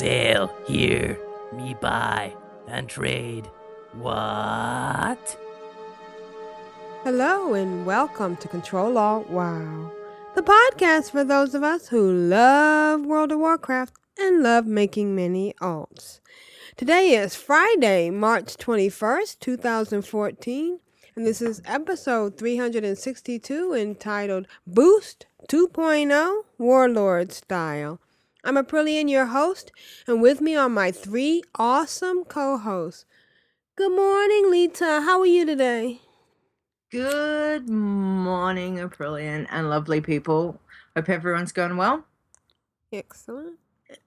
Sail here, me buy and trade. What? Hello and welcome to Control Alt WoW, the podcast for those of us who love World of Warcraft and love making many alts. Today is Friday, March 21st, 2014, and this is episode 362 entitled Boost 2.0 Warlord Style. I'm Aprillian, your host, and with me are my three awesome co hosts. Good morning, Leeta. How are you today? Good morning, Aprillian and lovely people. Hope everyone's going well. Excellent.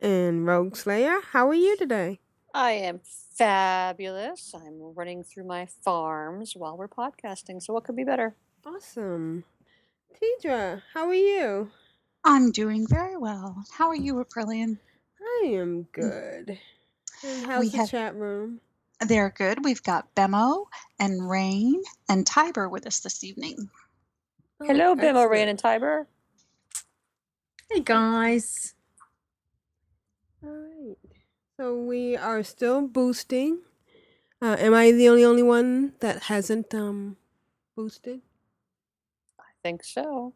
And Rogueslayer, how are you today? I am fabulous. I'm running through my farms while we're podcasting, so what could be better? Awesome. Tedrah, how are you? I'm doing very well. How are you, Aprillian? I am good. And how's We the have- chat room? They're good. We've got Bemo and Rain and Tiber with us this evening. Oh, Hello, Bimo, Rain, and Tiber. Hey guys. All right. So we are still boosting. Uh, am I the only only one that hasn't um boosted? I think so.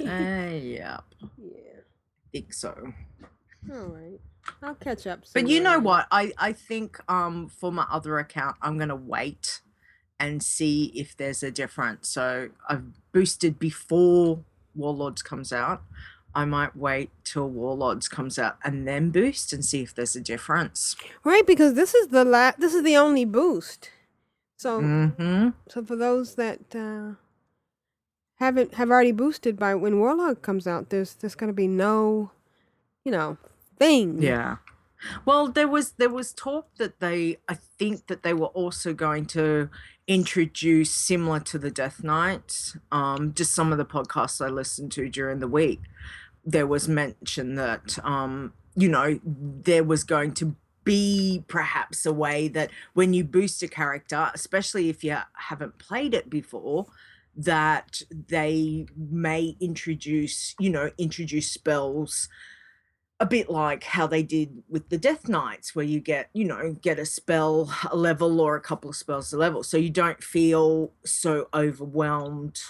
Okay. Uh, yeah, yeah. think so. All right. I'll catch up. But you know what? I I think um for my other account, I'm gonna wait and see if there's a difference. So I've boosted before Warlords comes out. I might wait till Warlords comes out and then boost and see if there's a difference. Right, because this is the la- this is the only boost. So Mm-hmm. So for those that uh, haven't have already boosted by when Warlords comes out, there's there's gonna be no, you know, thing. Yeah. Well, there was there was talk that they I think that they were also going to introduce similar to the Death Knights. Um, just some of the podcasts I listened to during the week, there was mention that um, you know, there was going to be perhaps a way that when you boost a character, especially if you haven't played it before, that they may introduce, you know, introduce spells a bit like how they did with the Death Knights, where you get, you know, get a spell a level or a couple of spells a level. So you don't feel so overwhelmed,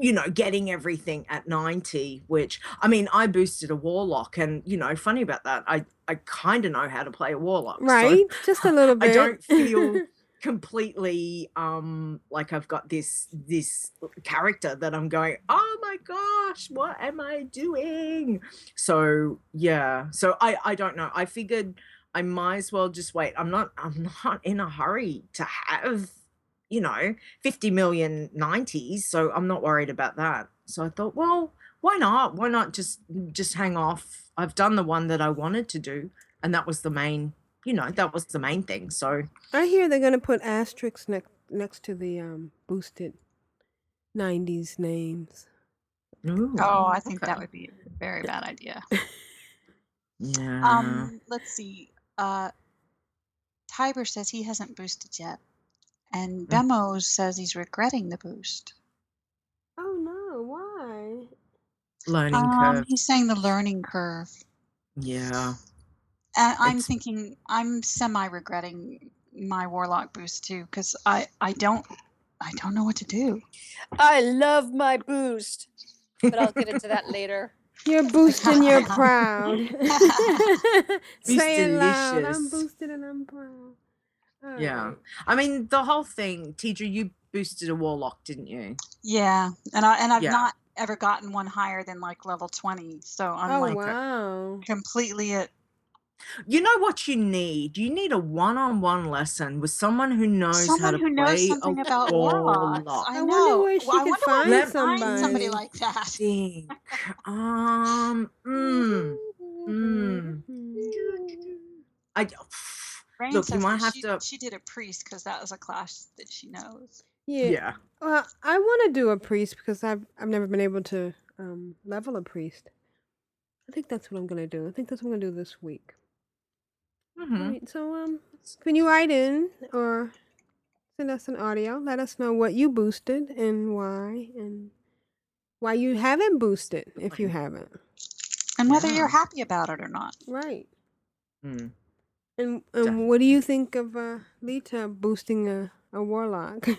you know, getting everything at 90, which I mean, I boosted a warlock, and you know, funny about that, I, I kind of know how to play a warlock. so Right, just a little bit. I don't feel completely um like I've got this this character that I'm going, oh my gosh, what am I doing? So yeah, so I I don't know. I figured I might as well just wait. I'm not I'm not in a hurry to have you know 50 million 90s, so I'm not worried about that. So I thought, well, why not? Why not just just hang off? I've done the one that I wanted to do, and that was the main. You know, that was the main thing. So I hear they're gonna put asterisks next next to the um boosted '90s names. Ooh, Oh, I think that would be a very bad idea. Yeah. Um, let's see. Uh, Tiber says he hasn't boosted yet, and Mm. Says he's regretting the boost. Oh no, why? learning Um, curve. he's saying the learning curve. Yeah. And I'm It's- thinking I'm semi regretting my warlock boost too because I I don't I don't know what to do. I love my boost, but I'll get into that later. You're boosting, you're proud. Say it loud. I'm boosted and I'm proud. All Yeah. I mean, the whole thing, Tedrah, you boosted a warlock, didn't you? Yeah, and I and I've Yeah. not ever gotten one higher than like level twenty, so I'm Oh like wow. completely at You know what you need? You need a one-on-one lesson with someone who knows how someone to who knows play something a about warlocks. warlock. I I know. wonder where she Well, I could wonder where find we find somebody. somebody like that. think. Um. Mm, I Rain look, you says might that have she, to. she did a priest because that was a class that she knows. Yeah. Yeah. Well, I want to do a priest because I've I've never been able to um level a priest. I think that's what I'm gonna do. I think that's what I'm gonna do this week. Mhm. Alright, so um, can you write in or send us an audio? Let us know what you boosted and why, and why you haven't boosted if you haven't. And whether Yeah. you're happy about it or not. Right. Mm. And and what do you think of uh, Leeta boosting a a warlock?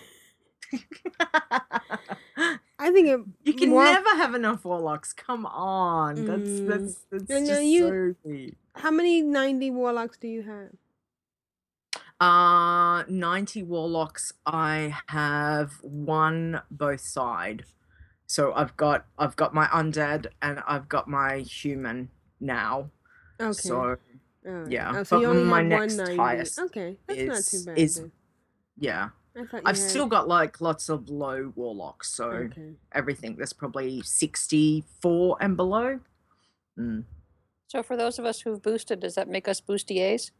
I think it. You can war- never have enough warlocks. Come on, that's Mm. that's that's No, no, just you- so deep. How many ninety warlocks do you have? Uh, 90 warlocks. I have one both side. So I've got I've got my undead and I've got my human now. Okay. So Alright. yeah, Oh, so but my next highest Okay, that's not is too bad. is then. yeah. I thought you I've had- still got like lots of low warlocks, so Okay. everything that's probably 64 and below. Mm. So for those of us who've boosted, does that make us boostiers?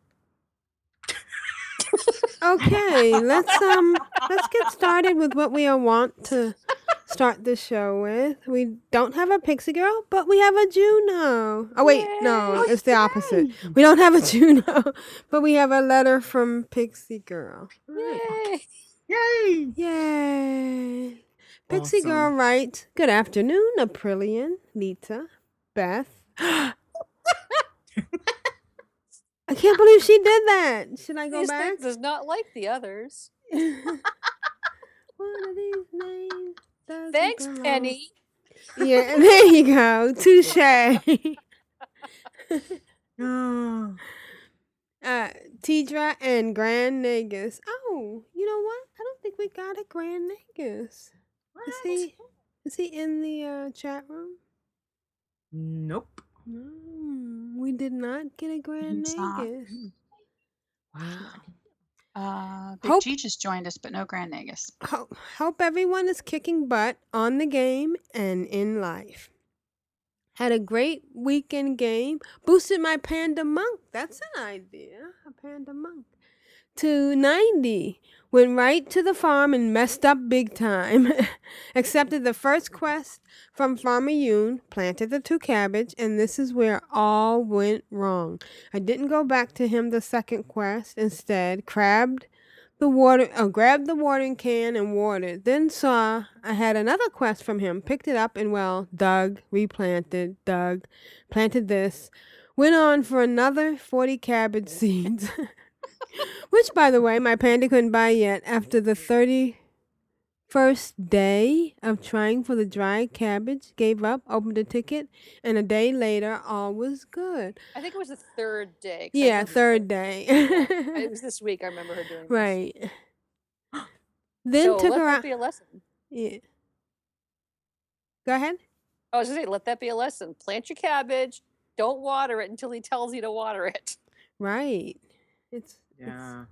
Okay, let's um let's get started with what we want to start the show with. We don't have a pixie girl, but we have a Juno. Oh wait, no, it's the opposite. We don't have a Juno, but we have a letter from Pixie Girl. Yay! Yay! Yay! Pixie Girl Awesome. writes, Good afternoon, Aprillian, Nita, Beth. I can't believe she did that. Should I go These back? does not like the others. One of these names Thanks, belong. Penny. Yeah, there you go. Touche. Ah. Uh, Tidra and Grand Nagus. Oh, you know what? I don't think we got a Grand Nagus. Is he? Is he in the uh, chat room? Nope. Mm, we did not get a Grand It's not. Negus. Wow. Uh, Big Hope- G just joined us, but no Grand Nagus. Ho- hope everyone is kicking butt on the game and in life. Had a great weekend game. Boosted my panda monk. That's an idea. A panda monk. To 90. Went right to the farm and messed up big time. Accepted the first quest from Farmer Yoon, planted the two cabbage, and this is where all went wrong. I didn't go back to him the second quest. Instead, crabbed the water, oh, grabbed the watering can and watered. Then saw I had another quest from him, picked it up and well, dug, replanted, dug, planted this. Went on for another 40 cabbage seeds. Which, by the way, my panda couldn't buy yet after the 31st day of trying for the dry cabbage. Gave up, opened a ticket, and a day later, all was good. I think it was the third day. 'cause I Yeah, remember- third day. It was this week. I remember her doing. this. right. Then so took let her that out. be a lesson. Yeah. Go ahead. I was gonna say, let that be a lesson. Plant your cabbage. Don't water it until he tells you to water it. Right. It's Yeah.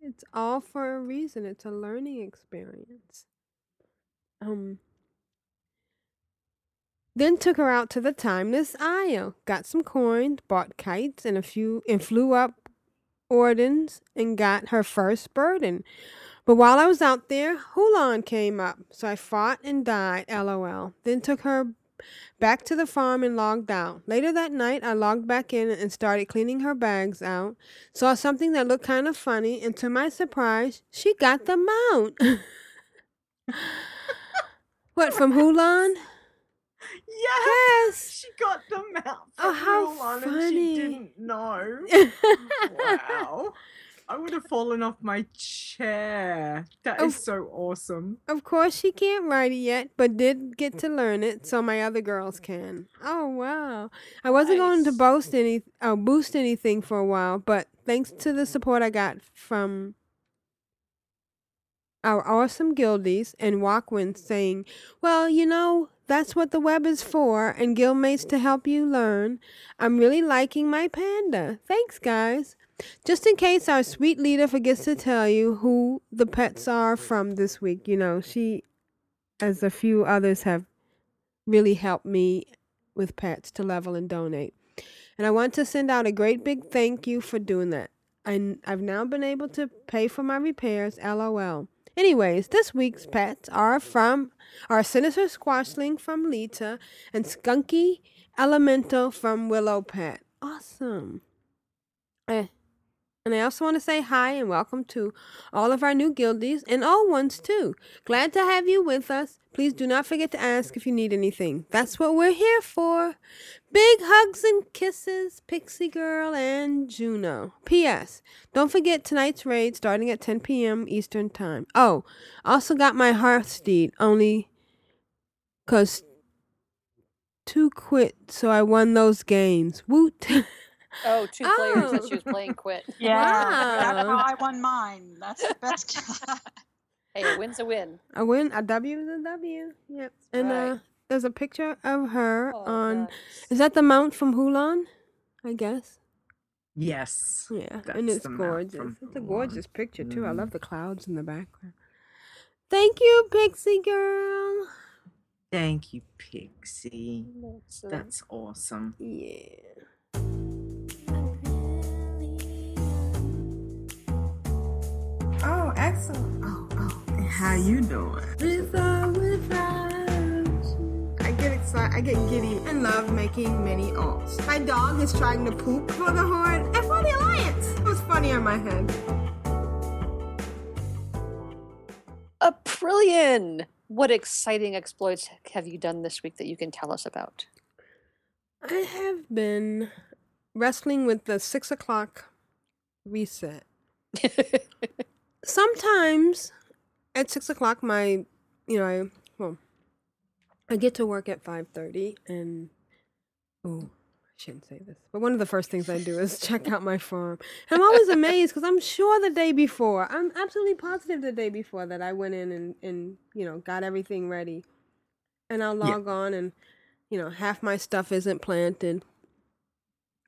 it's it's all for a reason. It's a learning experience. Um then took her out to the timeless isle, got some coins, bought kites and a few and flew up Ordens and got her first burden. But while I was out there, Huolon came up, so I fought and died, lol. Then took her back to the farm and logged out. Later that night, I logged back in and started cleaning her bags out. Saw something that looked kind of funny, and to my surprise, she got the mount. what, from Huolon? Yes. Yes. She got them out Oh, from how Mulan and funny. she didn't know. wow. I would have fallen off my chair. That is Of- so awesome. Of course, she can't write it yet, but did get to learn it, so my other girls can. Oh wow! I wasn't going to boast any, uh, boost anything for a while, but thanks to the support I got from our awesome guildies and Walkwin saying, "Well, you know, that's what the web is for, and guildmates to help you learn." I'm really liking my panda. Thanks, guys. Just in case our sweet leader forgets to tell you who the pets are from this week, you know, she, as a few others, have really helped me with pets to level and donate. And I want to send out a great big thank you for doing that. I, I've now been able to pay for my repairs, lol. Anyways, this week's pets are from our Sinister Squashling from Leeta and Skunky Elemental from Willow Pet. Awesome. Eh. And I also want to say hi and welcome to all of our new guildies and old ones too. Glad to have you with us. Please do not forget to ask if you need anything. That's what we're here for. Big hugs and kisses, Pixie Girl and Juno. P.S. Don't forget tonight's raid starting at 10 p.m. Eastern Time. Oh, also got my Hearthsteed, only because two quit, so I won those games. Woot. Oh, two players that Oh. she was oh. playing quit. Yeah, that's how I won mine. That's the best. Hey, a win's a win. A win, a W is a W. Yep. And right. uh, there's a picture of her Oh, on. nice. Is that the mount from Huolon? I guess. Yes. Yeah, That's and it's gorgeous. It's a gorgeous picture too. I Mhm. love the clouds in the background. Thank you, Pixie girl. Thank you, Pixie. Excellent. That's awesome. Yeah. Oh, excellent. Oh, oh. How you doing? With or without you. I get excited. I get giddy and love making many alts. My dog is trying to poop for the horn and for the alliance. It was funny on my head. Aprillian! What exciting exploits have you done this week that you can tell us about? I have been wrestling with the six o'clock reset. Sometimes at six o'clock, my, you know, I, well, I get to work at five thirty, and oh, I shouldn't say this, but one of the first things I do is check out my farm. And I'm always amazed because I'm sure the day before, I'm absolutely positive the day before that I went in and and you know got everything ready, and I'll Yeah. log on and you know half my stuff isn't planted.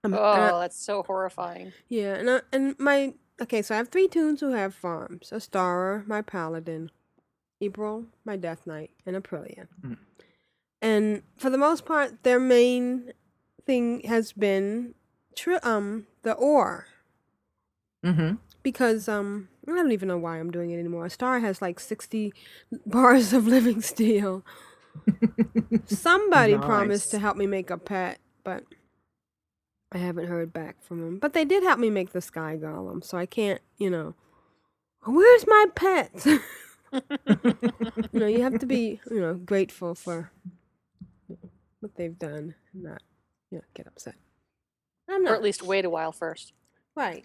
Um, and Oh, I- that's so horrifying. yeah, and I, and my okay, so I have three tunes who have farms: Astara, my paladin, April, my death knight, and Aprilia. Mm. And for the most part, their main thing has been tri- um the ore Mm-hmm. because um I don't even know why I'm doing it anymore. Star has like sixty bars of living steel. Somebody promised to help me make a pet, but I haven't heard back from them. But they did help me make the sky golem, so I can't, you know. Where's my pet? you know, you have to be, you know, grateful for what they've done, and not, you know, get upset. I'm Or at least wait a while first. Right.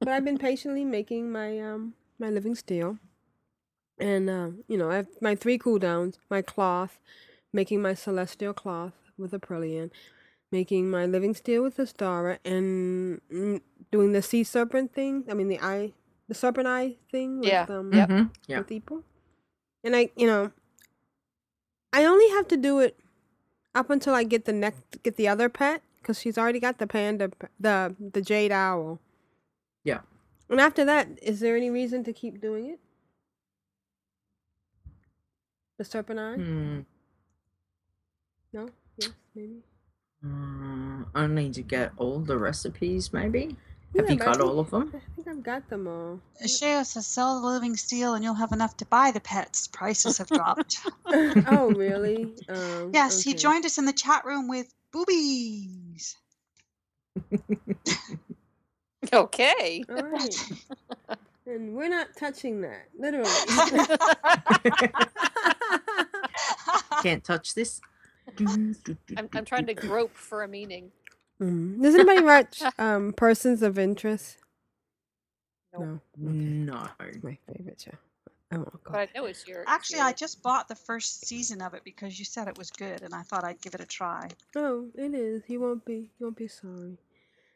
But I've been patiently making my um my living steel. And uh, you know, I have my three cooldowns, my cloth, making my celestial cloth with Aprillian, making my living steel with Astara, and mm, doing the sea serpent thing. I mean the eye the serpent eye thing with Yeah, um Yep. Mm-hmm. Yeah. with April. And I you know I only have to do it up until I get the next get the other pet because she's already got the panda the the jade owl. Yeah. And after that, is there any reason to keep doing it? The serpent eye? Hmm. No? Yes, maybe. Uh, only to get all the recipes, maybe. Yeah, Have you got think- all of them? I think I've got them all. Share says sell the living steel and you'll have enough to buy the pets. Prices have dropped. oh, really? Um, yes, he joined us in the chat room with boobies. Okay. All right. and we're not touching that, literally. Can't touch this. I'm, I'm trying to grope for a meaning. Mm. Does anybody watch um, Persons of Interest? Nope. No. No. It's my favorite show. Oh, But God. But I know it's your. Actually, your- I just bought the first season of it because you said it was good, and I thought I'd give it a try. Oh, it is. You won't be. You won't be sorry.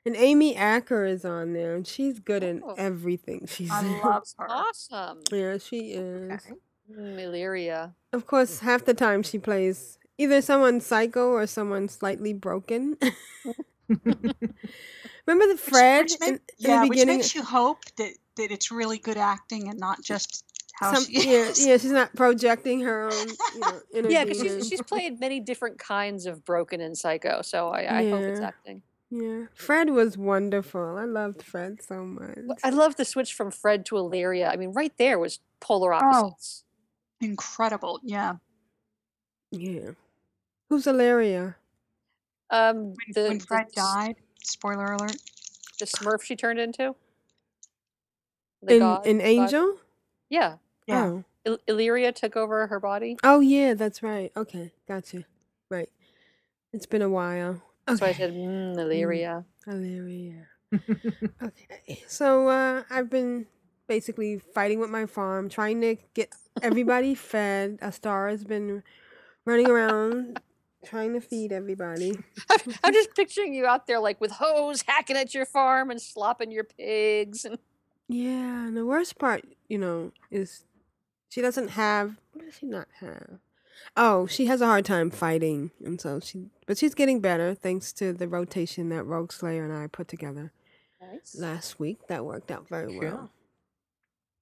And Amy Acker is on there, and she's good in Oh. everything she's I love her. Awesome. Yeah, she is. Okay. Illyria. Of course, half the time she plays either someone psycho or someone slightly broken. Remember the Which- Fred which in, make- in yeah, the which beginning? makes you hope that, that it's really good acting and not just how Some- she yeah, is. yeah, she's not projecting her own, you know, Yeah, because she's, she's played many different kinds of broken and psycho, so I, I hope it's Yeah. acting. Yeah. Fred was wonderful. I loved Fred so much. I love the switch from Fred to Illyria. I mean, right there was polar opposites. Oh, opposites. incredible. Yeah. Yeah. Who's Illyria? Um, the, when the Fred s- died, spoiler alert. the Smurf she turned into. The In god- in god- Angel? Yeah, Yeah. Oh. Il- Illyria took over her body. Oh yeah, that's right. Okay, gotcha. Right. It's been a while. That's why I Okay. said mm, Illyria. Illyria. Okay. So uh, I've been basically fighting with my farm, trying to get everybody fed. Astar has been running around trying to feed everybody. I'm just picturing you out there like with hose hacking at your farm and slopping your pigs and Yeah, and the worst part, you know, is she doesn't have. What does she not have? Oh, she has a hard time fighting, and so she. But she's getting better thanks to the rotation that Rogueslayer and I put together nice. last week. That worked out very well.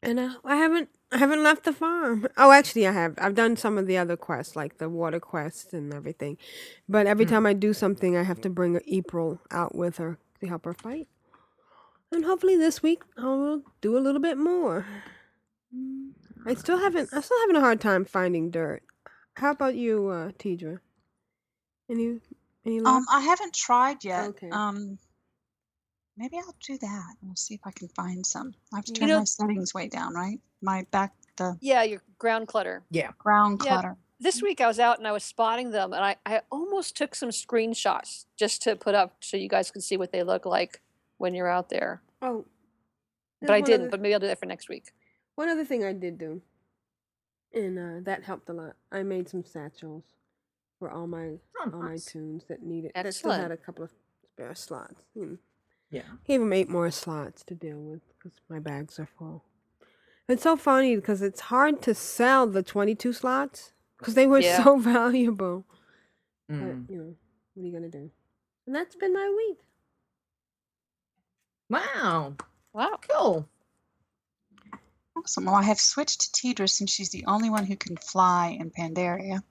And uh, I haven't, I haven't left the farm. Oh, actually, I have. I've done some of the other quests, like the water quest and everything. But every Mm. time I do something, I have to bring April out with her to help her fight. And hopefully this week I will do a little bit more. Mm, I still haven't. I'm still having a hard time finding dirt. How about you, uh, Tedrah? Any, any luck? Um, I haven't tried yet. Okay. Um, maybe I'll do that. And we'll see if I can find some. I've You turned know- my settings way down, right? My back, the Yeah, your ground clutter. Yeah, ground Yeah. clutter. This week I was out and I was spotting them and I, I almost took some screenshots just to put up so you guys can see what they look like when you're out there. oh, But I didn't, other- but maybe I'll do that for next week. One other thing I did do, and uh, that helped a lot. I made some satchels for all my Oh, all my tunes that needed. That still had a couple of spare slots. Hmm. Yeah. Gave him eight more slots to deal with because my bags are full. It's so funny because it's hard to sell the twenty-two slots because they were Yeah. so valuable. Mm. But you know, what are you gonna do? And that's been my week. Wow. Wow. Cool. Awesome. Well, I have switched to Tedrah since she's the only one who can fly in Pandaria.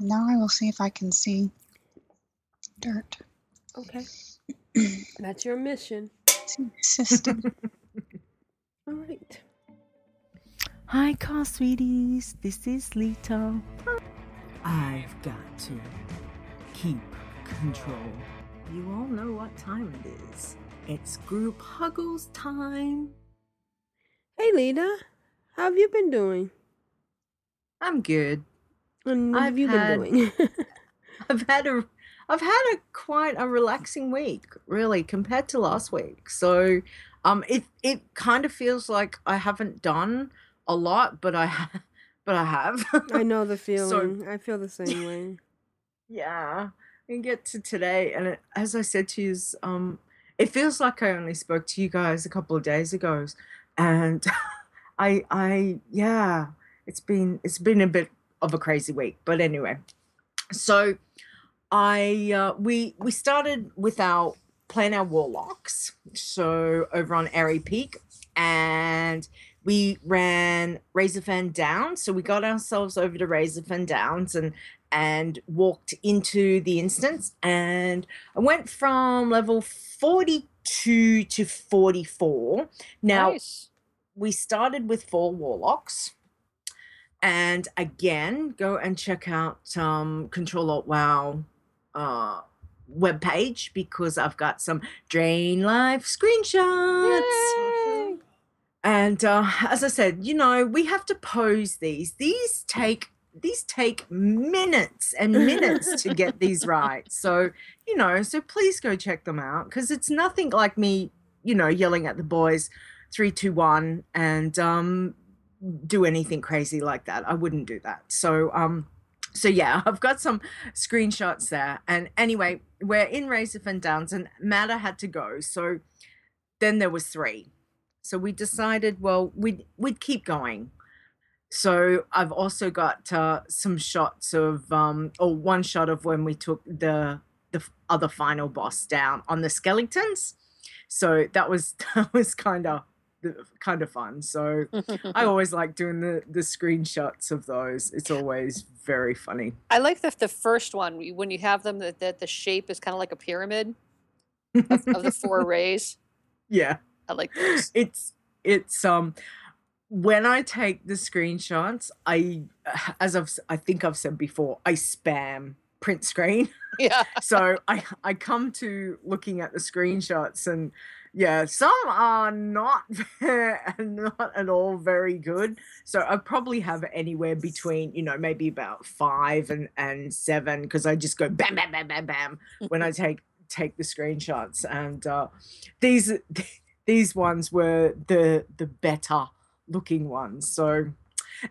And now I will see if I can see dirt. Okay, that's your mission. See System. All right. Hi, car sweeties. This is Lito. I've got to keep control. You all know what time it is. It's group huggles time. Hey, Leeta, how have you been doing? I'm good. And what have I've you had- been doing? I've had a I've had a quite a relaxing week, really, compared to last week. So um it it kind of feels like I haven't done a lot, but I ha- but I have. I know the So- feeling. I feel the same way. Yeah. And get to today and it, as I said to you, um it feels like I only spoke to you guys a couple of days ago and I I yeah, it's been it's been a bit of a crazy week. But anyway. So I uh we we started with our plan our warlocks. So over on Aerie Peak and we ran Razorfen down. So we got ourselves over to Razorfen Downs and and walked into the instance and I went from level 42 to 44. Now nice. we started with four warlocks and again go and check out um control alt wow uh webpage because i've got some drain life screenshots. Yay! and uh as i said you know we have to pose these. These take these take minutes and minutes to get these right. So you know so please go check them out because it's nothing like me you know yelling at the boys three two one and um do anything crazy like that. I wouldn't do that. So um so yeah i've got some screenshots there. And anyway we're in Razorfen Downs and Matta had to go. So then there was three. So we decided well we'd we'd keep going. So i've also got uh, some shots of um or one shot of when we took the the other final boss down on the skeletons. So that was that was kind of kind of fun so i always like doing the the screenshots of those it's always very funny I like the the first one when you have them that, that the shape is kind of like a pyramid. of, of the four rays. Yeah. I like those. It's it's um when I take the screenshots, I as I've I think I've said before, I spam print screen. Yeah. so I I come to looking at the screenshots and yeah, some are not not at all very good. So I probably have anywhere between, you know, maybe about 5 and and 7 because I just go bam bam bam bam bam when I take take the screenshots and uh these these ones were the the better looking ones. So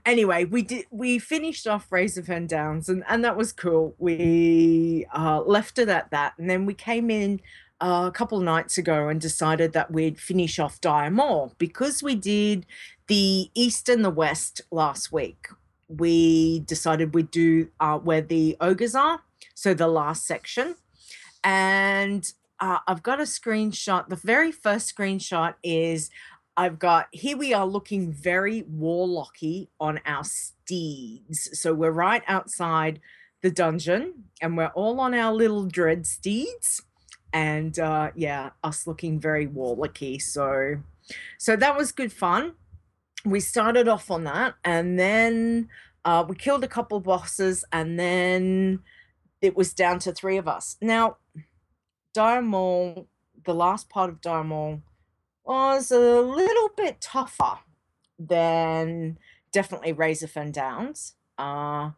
anyway, we did we finished off Razorfen Downs and and that was cool. We uh, left it at that, and then we came in a couple nights ago and decided that we'd finish off Maul because we did the east and the west last week. We decided we'd do uh, where the ogres are, so the last section, and uh, I've got a screenshot. The very first screenshot is I've got here we are looking very warlocky on our steeds. So we're right outside the dungeon and we're all on our little dread steeds. And uh yeah, us looking very warlocky. So so that was good fun. We started off on that and then uh we killed a couple bosses and then it was down to three of us. Now Dire Maul, the last part of Dire Maul was a little bit tougher than definitely Razorfen Downs. Uh,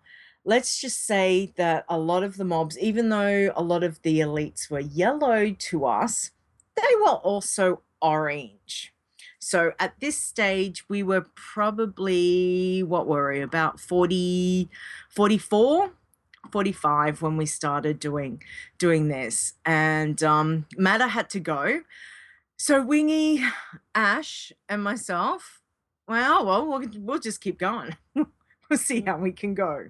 let's just say that a lot of the mobs, even though a lot of the elites were yellow to us, they were also orange. So at this stage, we were probably, what were we, about 40, 44? 45 when we started doing doing this and um Matta had to go so Wingy, Ash, and myself, well, well, we'll, we'll just keep going. we'll see how we can go.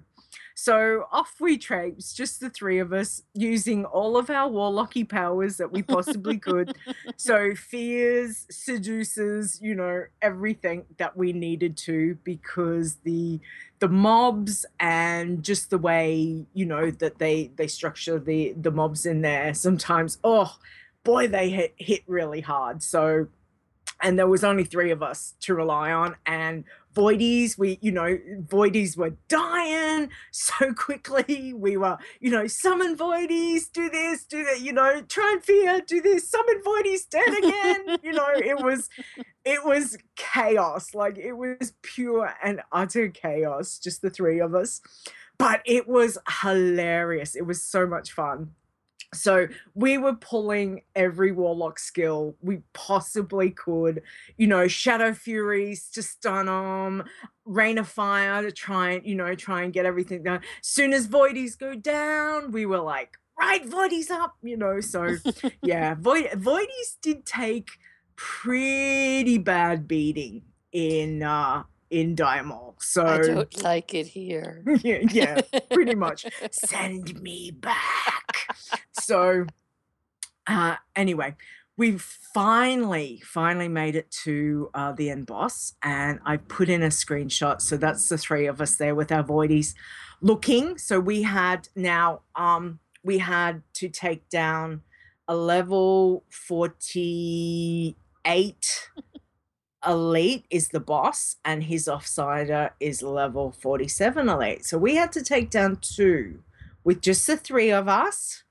So off we traipse, just the three of us, using all of our warlocky powers that we possibly could. so fears, seducers, you know, everything that we needed to, because the the mobs and just the way you know that they they structure the the mobs in there sometimes oh boy they hit hit really hard so and there was only three of us to rely on and voidies we you know voidies were dying so quickly. We were you know summon voidies do this do that you know try and fear do this summon voidies dead again. You know it was it was chaos. Like it was pure and utter chaos just the three of us. But it was hilarious. It was so much fun so we were pulling every warlock skill we possibly could, you know, shadow furies to stun them, rain of fire to try and, you know, try and get everything done. As soon as voidies go down, we were like, right, voidies up, you know. So yeah, void voidies did take pretty bad beating in uh in Dire Maul. So I don't like it here. yeah, yeah, pretty much. Send me back. So, uh, anyway, we finally, finally made it to uh, the end boss, and I put in a screenshot. So that's the three of us there with our voidies looking. So we had now, um, we had to take down a level forty-eight elite is the boss and his offsider is level 47 elite. So we had to take down two with just the three of us.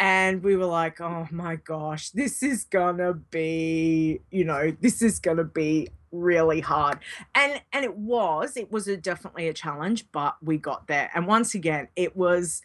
And we were like oh my gosh this is gonna be you know this is gonna be really hard. And and it was it was a definitely a challenge but we got there. And once again it was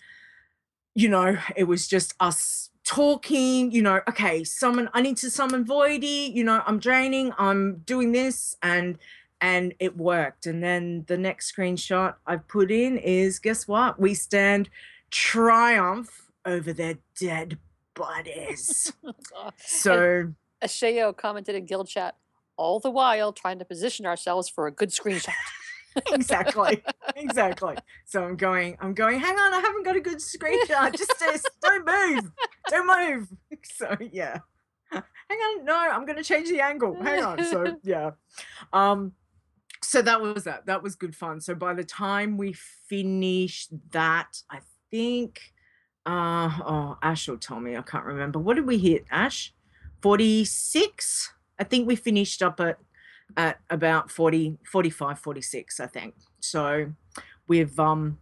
you know it was just us talking, you know, okay, summon, I need to summon Voidy, you know, I'm draining, I'm doing this, and and it worked. And then the next screenshot I've put in is guess what? We stand triumph over their dead bodies. so Ashayo commented in guild chat, all the while trying to position ourselves for a good screenshot. Exactly. Exactly. So i'm going i'm going hang on i haven't got a good screenshot. Just, just don't move. Don't move. So yeah. Hang on no i'm going to change the angle. Hang on. So yeah. Um so that was that. That was good fun. So by the time we finished that i think Uh oh, Ash will tell me. I can't remember. What did we hit, Ash? 46? I think we finished up at at about 40, 45, 46, I think. So we've um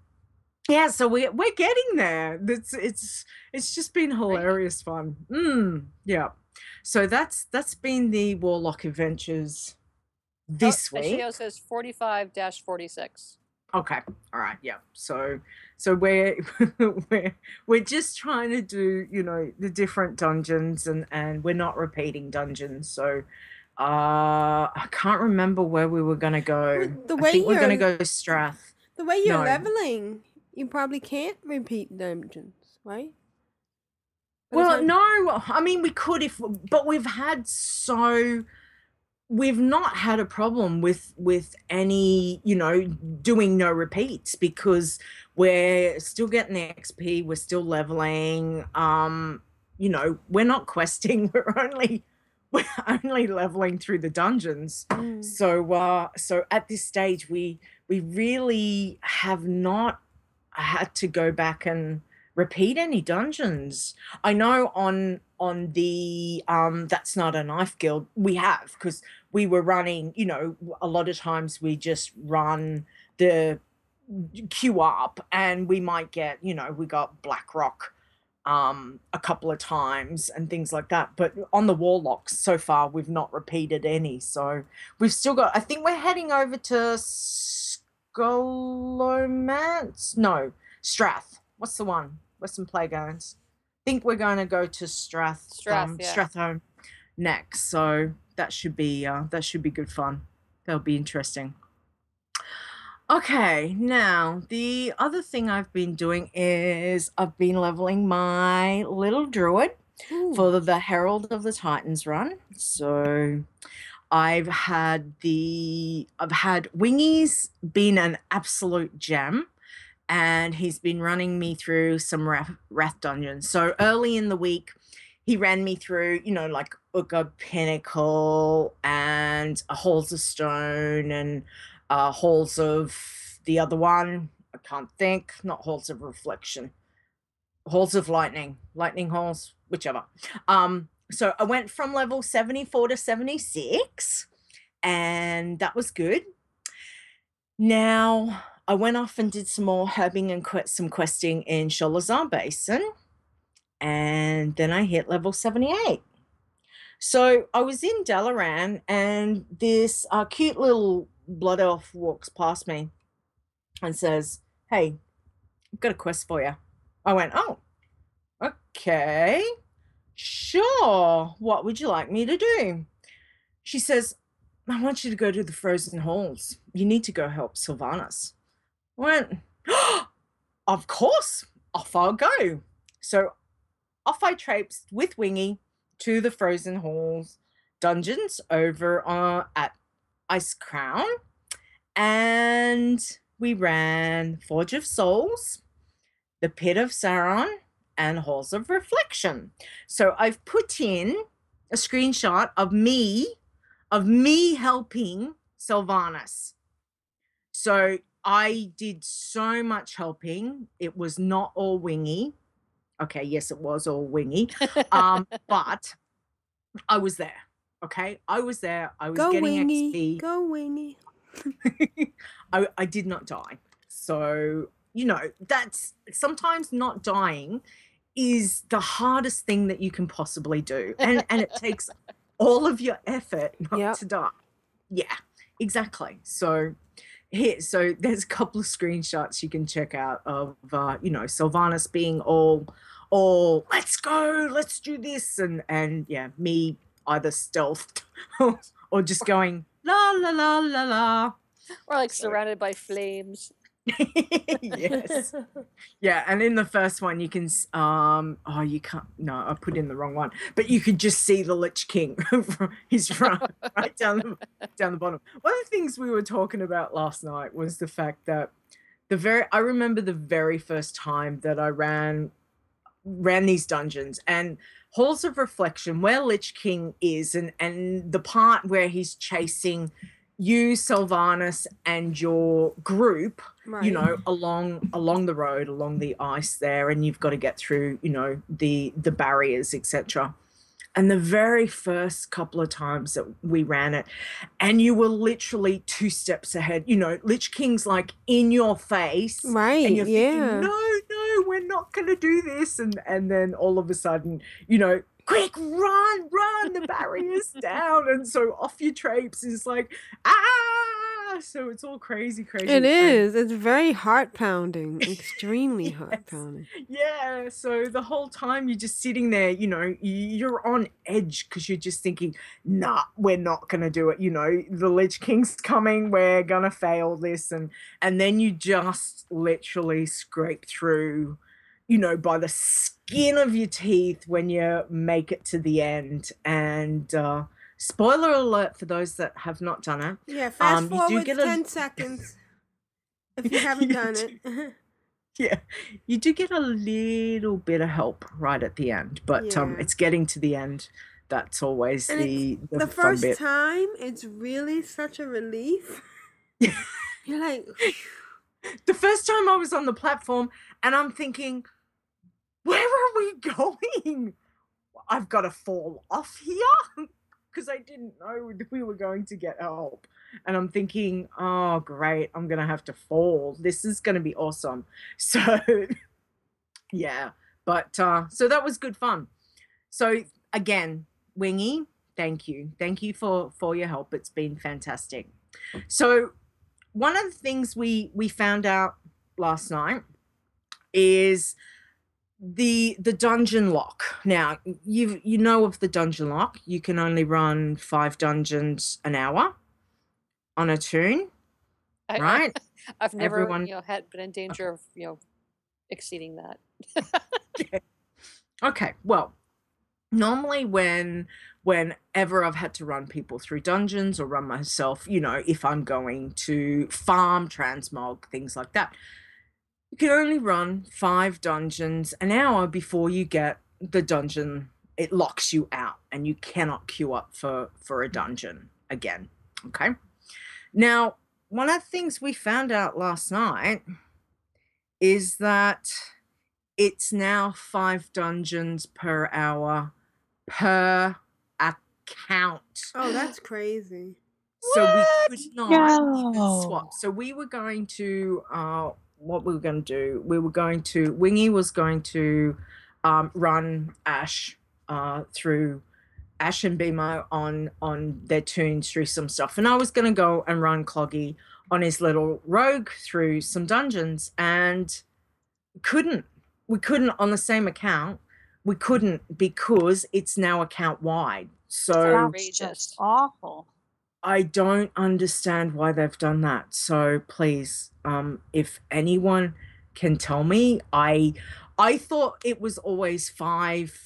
yeah, so we we're getting there. It's it's it's just been hilarious fun. Mm, yeah. So that's that's been the Warlock Adventures this oh, week. Says 45 46. Okay. All right. Yeah. So so we're we're we're just trying to do, you know, the different dungeons and and we're not repeating dungeons. So uh I can't remember where we were gonna go. The I way think we're gonna go Strath. The way you're No. leveling, you probably can't repeat dungeons, right? Well, no, I mean we could if but we've had so we've not had a problem with with any, you know, doing no repeats because we're still getting the XP, we're still leveling. Um, you know, we're not questing, we're only we're only leveling through the dungeons. Mm. So uh so at this stage we we really have not had to go back and repeat any dungeons. I know on on the um that's not a knife guild we have because we were running, you know, a lot of times we just run the queue up and we might get, you know, we got Blackrock um a couple of times and things like that. But on the warlocks so far we've not repeated any. So we've still got I think we're heading over to Scholomance. No, Strath. What's the one? Western Plaguelands. think we're going to go to Strath, Strath, um, yeah. Stratholme next. So that should be uh, that should be good fun. That'll be interesting. Okay, now the other thing I've been doing is I've been leveling my little druid for the Herald of the Titans run. So I've had the I've had Wingy's been an absolute gem and he's been running me through some wrath, wrath dungeons. So early in the week he ran me through, you know, like Utgarde Pinnacle and a Halls of Stone and uh, Halls of the other one. I can't think. Not Halls of Reflection. Halls of Lightning. Lightning Halls, whichever. Um, so I went from level 74 to 76, and that was good. Now I went off and did some more herbing and some questing in Sholazar Basin, and then I hit level 78. So I was in Dalaran, and this uh, cute little blood elf walks past me and says, Hey, I've got a quest for you. I went, Oh, okay, sure. What would you like me to do? She says, I want you to go to the frozen halls. You need to go help Sylvanas. I went, Of course, off I'll go. So off I traipsed with Wingy to the frozen halls dungeons over uh, at Icecrown. And we ran Forge of Souls, the Pit of Saron, and Halls of Reflection. So I've put in a screenshot of me, of me helping Sylvanas. So I did so much helping. It was not all wingy. Okay, yes, it was all wingy. Um, but I was there. Okay, I was there. I was Go getting Wingy, XP. go Wingy. I, I did not die. So, you know, that's sometimes not dying is the hardest thing that you can possibly do. And and it takes all of your effort not Yep. to die. Yeah, exactly. So here, so there's a couple of screenshots you can check out of uh, you know, Sylvanas being all all let's go, let's do this, and and yeah, me either stealthed or just going la la la la la. Or like surrounded by flames. yes. Yeah, and in the first one you can um oh you can't no, I put in the wrong one. But you could just see the Lich King from his right, right down the down the bottom. One of the things we were talking about last night was the fact that the very I remember the very first time that I ran ran these dungeons and halls of reflection where lich king is and and the part where he's chasing you, Sylvanas, and your group, Right. you know, along along the road, along the ice there, and you've got to get through, you know, the the barriers, etc. And the very first couple of times that we ran it, and you were literally two steps ahead, you know, Lich King's like in your face. Right, And you're thinking, yeah. no, no, we're not gonna do this. And and then all of a sudden, you know, quick, run, run, the barrier's down. And so off your traipse is like, ah, so it's all crazy, crazy. It is. It's very heart pounding. Extremely heart pounding. yeah. So the whole time you're just sitting there, you know, you're on edge because you're just thinking, nah, we're not gonna do it. You know, the Lich King's coming, we're gonna fail this, and and then you just literally scrape through, you know, by the skin of your teeth when you make it to the end. And uh spoiler alert for those that have not done it. Yeah, fast um, you do forward get a- 10 seconds if you haven't You done do- it. yeah you do get a little bit of help right at the end but um it's getting to the end that's always And the the, the first bit time, it's really such a relief. You're like, the first time i was on the platform and i'm thinking where are we going i've got to fall off here because i didn't know we were going to get help. And i'm thinking oh great i'm gonna have to fall. This is gonna be awesome. So yeah but uh so that was good fun. So again wingy thank you. Thank you for for your help. It's been fantastic. So one of the things we we found out last night is the the dungeon lock. Now you you know of the dungeon lock. You can only run five dungeons an hour on a tune I- right? I've never, Everyone- you know, had been in danger of, you know, exceeding that. Okay, well, normally when whenever I've had to run people through dungeons or run myself, you know, if I'm going to farm, transmog, things like that, you can only run five dungeons an hour before you get the dungeon. It locks you out and you cannot queue up for for a dungeon again. Okay. Now, one of the things we found out last night is that it's now five dungeons per hour per account. oh, that's crazy. So we could not even No. swap. So we were going to uh what we were going to do, we were going to Wingy was going to um run Ash uh through Ash and Bimo on on their tunes through some stuff. And I was gonna go and run Cloggy on his little rogue through some dungeons and couldn't. We couldn't on the same account. We couldn't because it's now account wide. So just awful. I don't understand why they've done that. So please, um, if anyone can tell me, I I thought it was always five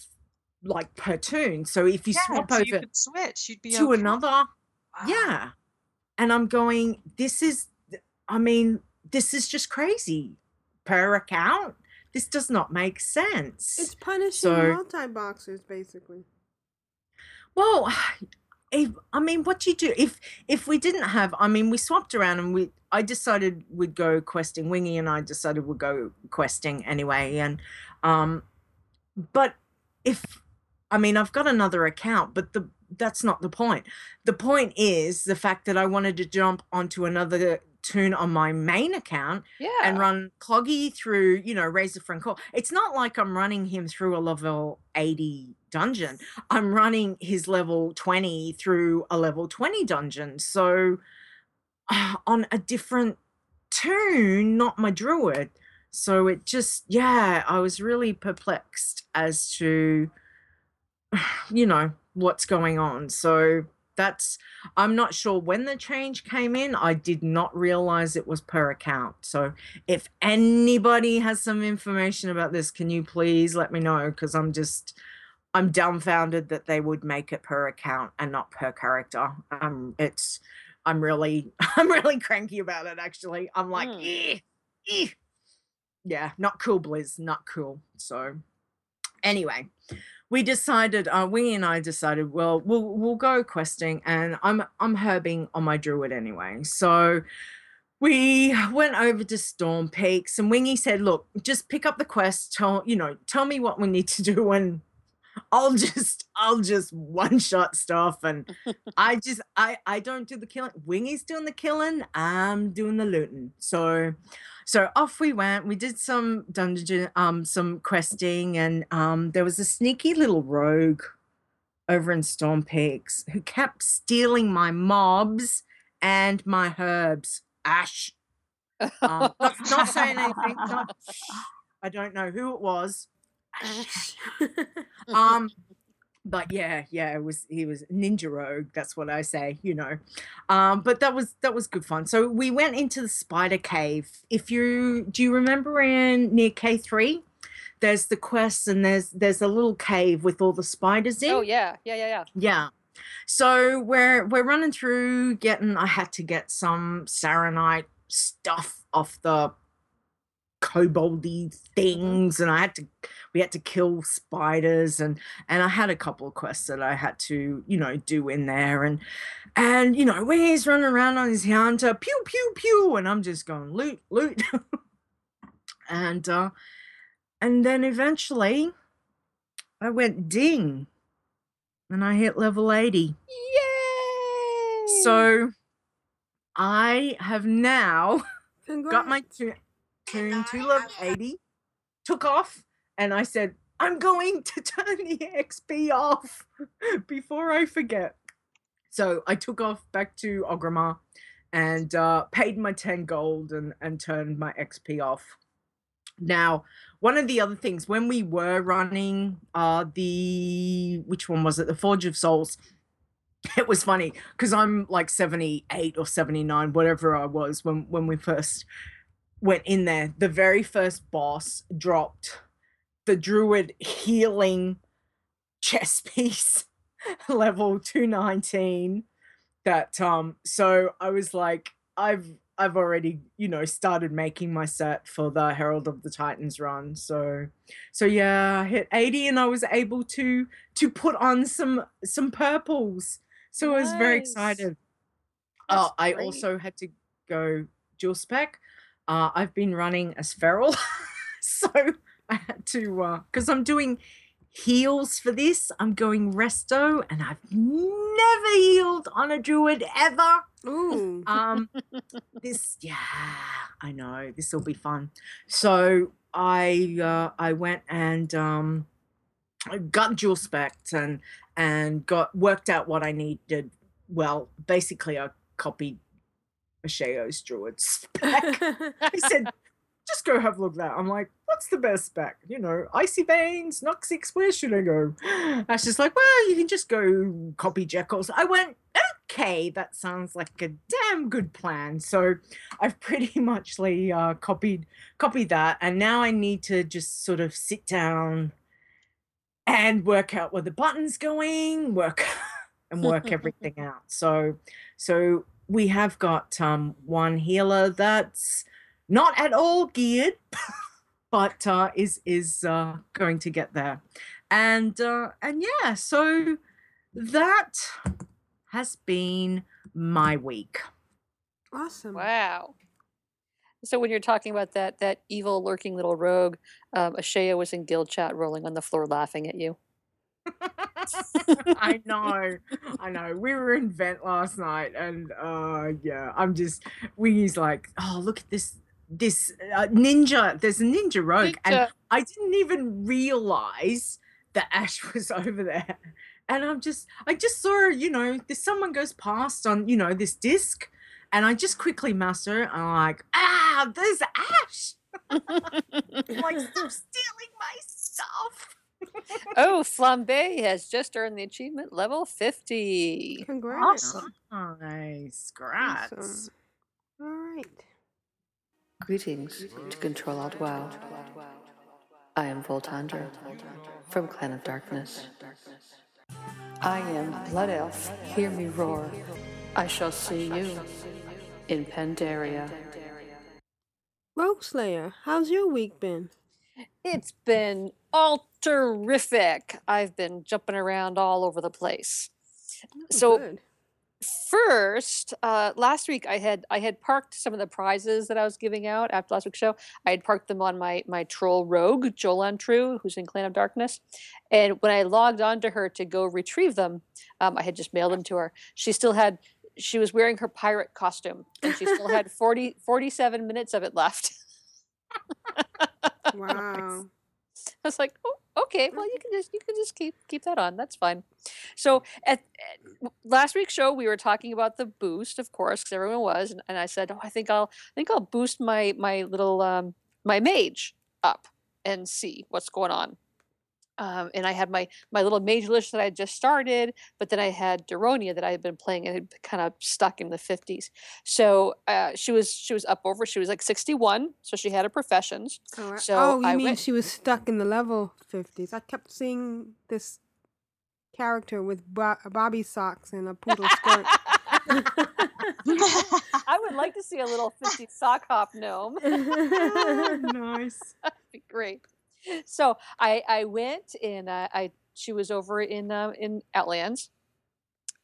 like per tune. So if you yeah, swap so over you could switch. You'd be to okay. another, yeah. And I'm going, this is I mean, this is just crazy. Per account. This does not make sense. It's punishing So- multi boxers, basically. Well, if I mean, what do you do if if we didn't have? I mean, we swapped around and we. I decided we'd go questing. Wingy and I decided we'd go questing anyway. And um, but if I mean, I've got another account, but the that's not the point. The point is the fact that I wanted to jump onto another tune on my main account Yeah. and run Cloggy through, you know, Razorfen Kraul. It's not like I'm running him through a level 80 dungeon. I'm running his level 20 through a level 20 dungeon. So uh, on a different tune, not my druid. So it just, yeah, I was really perplexed as to, you know, what's going on. So that's, I'm not sure when the change came in. I did not realize it was per account. So if anybody has some information about this, can you please let me know? Because I'm just, I'm dumbfounded that they would make it per account and not per character. Um, it's, I'm really, I'm really cranky about it. Actually, I'm like, Mm. "Eh, eh." yeah, not cool, Blizz, not cool. So, anyway, we decided, uh, Wingy and I decided, well, we'll we'll go questing, and I'm I'm herbing on my druid anyway. So we went over to Storm Peaks, and Wingy said, "Look, just pick up the quest. Tell you know, tell me what we need to do, and I'll just I'll just one shot stuff." And I just I I don't do the killing. Wingy's doing the killing. I'm doing the looting. So so off we went. We did some dungeon, um, some questing, and um, there was a sneaky little rogue over in Storm Peaks who kept stealing my mobs and my herbs. Ash. Um, not, not saying anything. Not, I don't know who it was. Um, but yeah, yeah, it was he was ninja rogue. That's what I say, you know. Um, but that was that was good fun. So we went into the spider cave. If you do you remember in near K three? There's the quest and there's there's a little cave with all the spiders in. Oh yeah, yeah, yeah, yeah. Yeah. So we're we're running through getting I had to get some Saronite stuff off the koboldy things and I had to we had to kill spiders and and I had a couple of quests that I had to, you know, do in there and and you know, when he's running around on his hunter, pew pew pew, and I'm just going loot, loot. and uh and then eventually I went ding and I hit level 80. Yay! So I have now got my Level 80, took off, and I said, I'm going to turn the XP off before I forget. So I took off back to Orgrimmar and uh, paid my 10 gold and, and turned my XP off. Now, one of the other things when we were running uh the which one was it? The Forge of Souls. It was funny because I'm like 78 or 79, whatever I was when when we first went in there. The very first boss dropped the druid healing chess piece level 219 that um so I was like I've I've already, you know, started making my set for the Herald of the Titans run. So so yeah, I hit 80 and I was able to to put on some some purples. So I was very excited. That's Oh, I also had to go dual spec. Uh, I've been running as feral, so I had to uh because I'm doing heals for this. I'm going resto, and I've never healed on a druid ever. Ooh. Um, this, yeah, I know this will be fun. So I uh, I went and um, got dual spec and and got worked out what I needed. Well, basically, I copied Asheo's druid spec. I said, just go have a look at that. I'm like, what's the best spec? You know, Icy Veins, Noxxic, where should I go? Ash just like, well, you can just go copy Jekyll's. I went, okay, that sounds like a damn good plan. So I've pretty muchly uh, copied copied that, and now I need to just sort of sit down and work out where the buttons going, work and work everything out. So so we have got um, one healer that's not at all geared, but uh, is is uh, going to get there, and uh, and yeah, so that has been my week. Awesome. Wow. So when you're talking about that that evil lurking little rogue, um, Ashea was in guild chat, rolling on the floor, laughing at you. I know, I know. We were in vent last night, and uh, yeah, I'm just. Wingy's like, oh, look at this, this uh, ninja. There's a ninja rogue, and I didn't even realize that Ash was over there. And I'm just, I just saw, you know, this someone goes past on, you know, this disc, and I just quickly mouse her. And I'm like, ah, there's Ash. Like, stop stealing my stuff. Oh, Flambe has just earned the achievement level 50. Congrats. Awesome. Nice, congrats. Awesome. All right. Greetings to Control Alt WoW. I am Voltandra from Clan of Darkness. I am Blood Elf, hear me roar. I shall see you in Pandaria. Rogueslayer, how's your week been? It's been all terrific. I've been jumping around all over the place. Oh, So good. first, uh, last week I had I had parked some of the prizes that I was giving out after last week's show. I had parked them on my my troll rogue Jolan True, who's in Clan of Darkness. And when I logged on to her to go retrieve them, um, I had just mailed them to her. She still had she was wearing her pirate costume, and she still had 40, 47 minutes of it left. Wow. I was like, oh, okay, well, you can just you can just keep keep that on. That's fine. So at, at last week's show, we were talking about the boost, of course, because everyone was, and, and I said, oh, I think I'll I think I'll boost my my little um, my mage up and see what's going on. Um, and I had my my little mage list that I had just started, but then I had Deronia that I had been playing and had kind of stuck in the fifties. So uh, she was she was up over she was like sixty one, so she had her professions. Oh, So oh, you I mean went- she was stuck in the level 50s? I kept seeing this character with bo- bobby socks and a poodle skirt. I would like to see a little 50 sock hop gnome. nice. That'd be great. So I I went and I, I she was over in uh, in Outlands,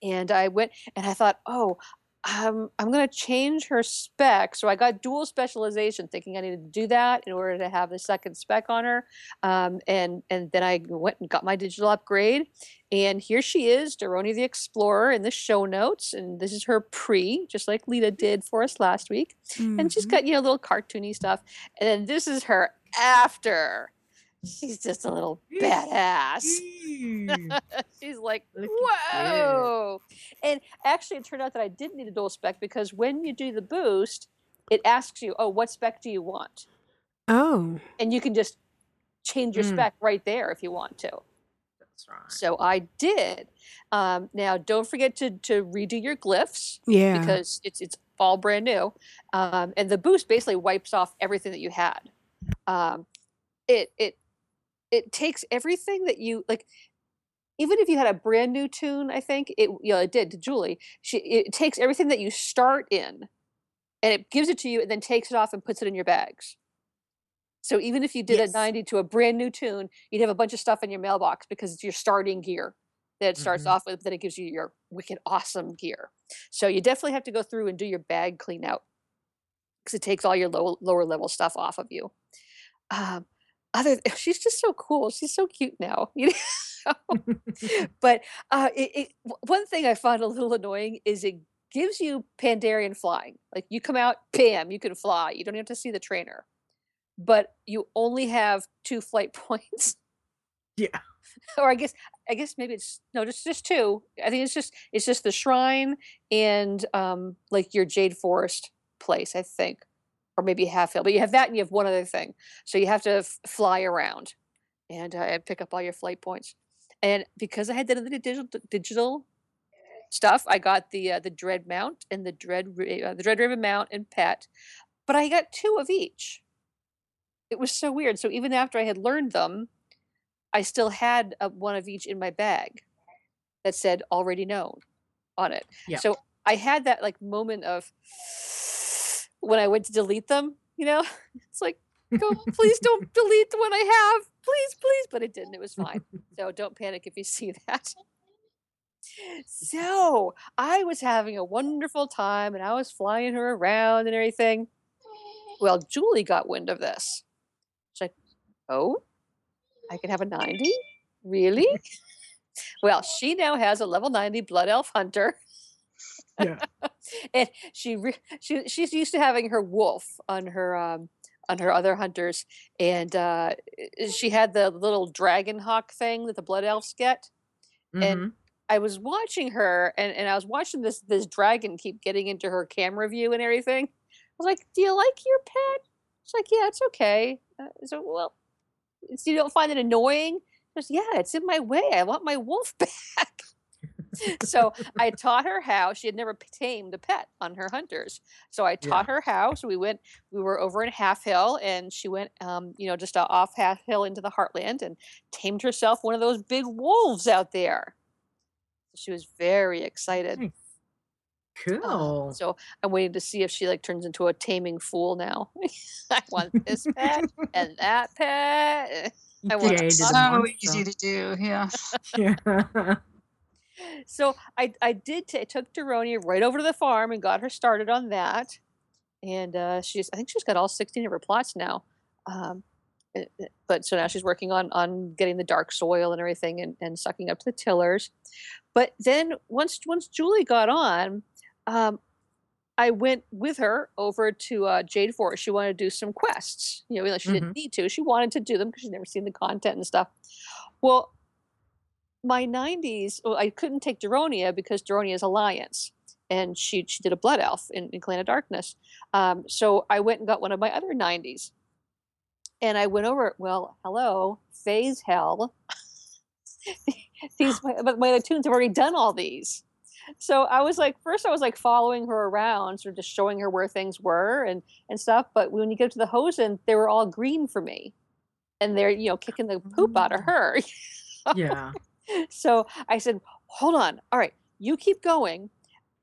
and I went and I thought, oh, um, I'm gonna change her spec. So I got dual specialization, thinking I needed to do that in order to have the second spec on her. Um, and and then I went and got my digital upgrade, and here she is, Doroni the Explorer, in the show notes. And this is her pre, just like Leeta did for us last week. And she's got you know little cartoony stuff. And then this is her after. She's just a little badass. She's like, whoa. And actually, it turned out that I did need a dual spec because when you do the boost, it asks you, oh, what spec do you want? Oh. And you can just change your Mm. spec right there if you want to. That's right. So I did. Um, now, don't forget to, to redo your glyphs. Yeah. Because it's it's all brand new. Um, and the boost basically wipes off everything that you had. Um, it it it takes everything that you like even if you had a brand new tune i think it you know it did to julie she it takes everything that you start in and it gives it to you and then takes it off and puts it in your bags so even if you did Yes. a 90 to a brand new tune you'd have a bunch of stuff in your mailbox because it's your starting gear that it starts Mhm. off with then it gives you your wicked awesome gear so you definitely have to go through and do your bag clean out because it takes all your low, lower level stuff off of you um, other she's just so cool she's so cute now you know? But uh it, it one thing i find a little annoying is it gives you pandarian flying like you come out bam you can fly you don't have to see the trainer but you only have two flight points. Yeah. or i guess i guess maybe it's no just just two i think it's just it's just the shrine and um like your jade forest place i think or maybe half hill but you have that and you have one other thing. So you have to f- fly around and uh, and pick up all your flight points. And because i had done the digital digital stuff i got the uh, the dread mount and the dread uh, the dread raven mount and pet but i got two of each. It was so weird. So even after i had learned them i still had uh, one of each in my bag that said already known on it. Yeah. so i had that like moment of when i went to delete them you know? It's like go please don't delete the one i have. Please please. But it didn't. It was fine. So don't panic if you see that. So i was having a wonderful time and i was flying her around and everything. Well julie got wind of this. She's like oh i can have a 90 really? Well she now has a level 90 blood elf hunter Yeah. and she re- she she's used to having her wolf on her um on her other hunters and uh she had the little dragon hawk thing that the blood elves get Mhm. and I was watching her and, and I was watching this this dragon keep getting into her camera view and everything. I was like, "Do you like your pet?" She's like, "Yeah, it's okay." Uh, so, well, you don't find it annoying? Goes, "Yeah, it's in my way. I want my wolf back." so I taught her how. She had never tamed a pet on her hunters, so I taught her how. So we went. We were over in Half Hill, and she went, um, you know, just uh, off Half Hill into the Heartland, and tamed herself one of those big wolves out there. She was very excited. Uh, Cool. so I'm waiting to see if she like turns into a taming fool now. I want this pet and that pet. I want Jade So easy to do. Yeah. Yeah. So I I did ta took Deronia right over to the farm and got her started on that, and uh, she's I think she's got all sixteen of her plots now. Um, uh, uh, but so now she's working on on getting the dark soil and everything and, and sucking up to the tillers. But then once once Julie got on, um, I went with her over to uh, Jade Forest. She wanted to do some quests. You know, she Mhm. didn't need to. She wanted to do them because she'd never seen the content and stuff. Well, my 90s, well, I couldn't take Deronia because Deronia is Alliance. And she she did a blood elf in, in Clan of Darkness. Um, so I went and got one of my other 90s. And I went over, well, hello, phase hell. these my, but my other tunes have already done all these. So I was like, first I was like following her around, sort of just showing her where things were and and stuff. But when you get to the Hozen, they were all green for me, and they're you know kicking the poop out of her. yeah. So I said, hold on, all right, you keep going.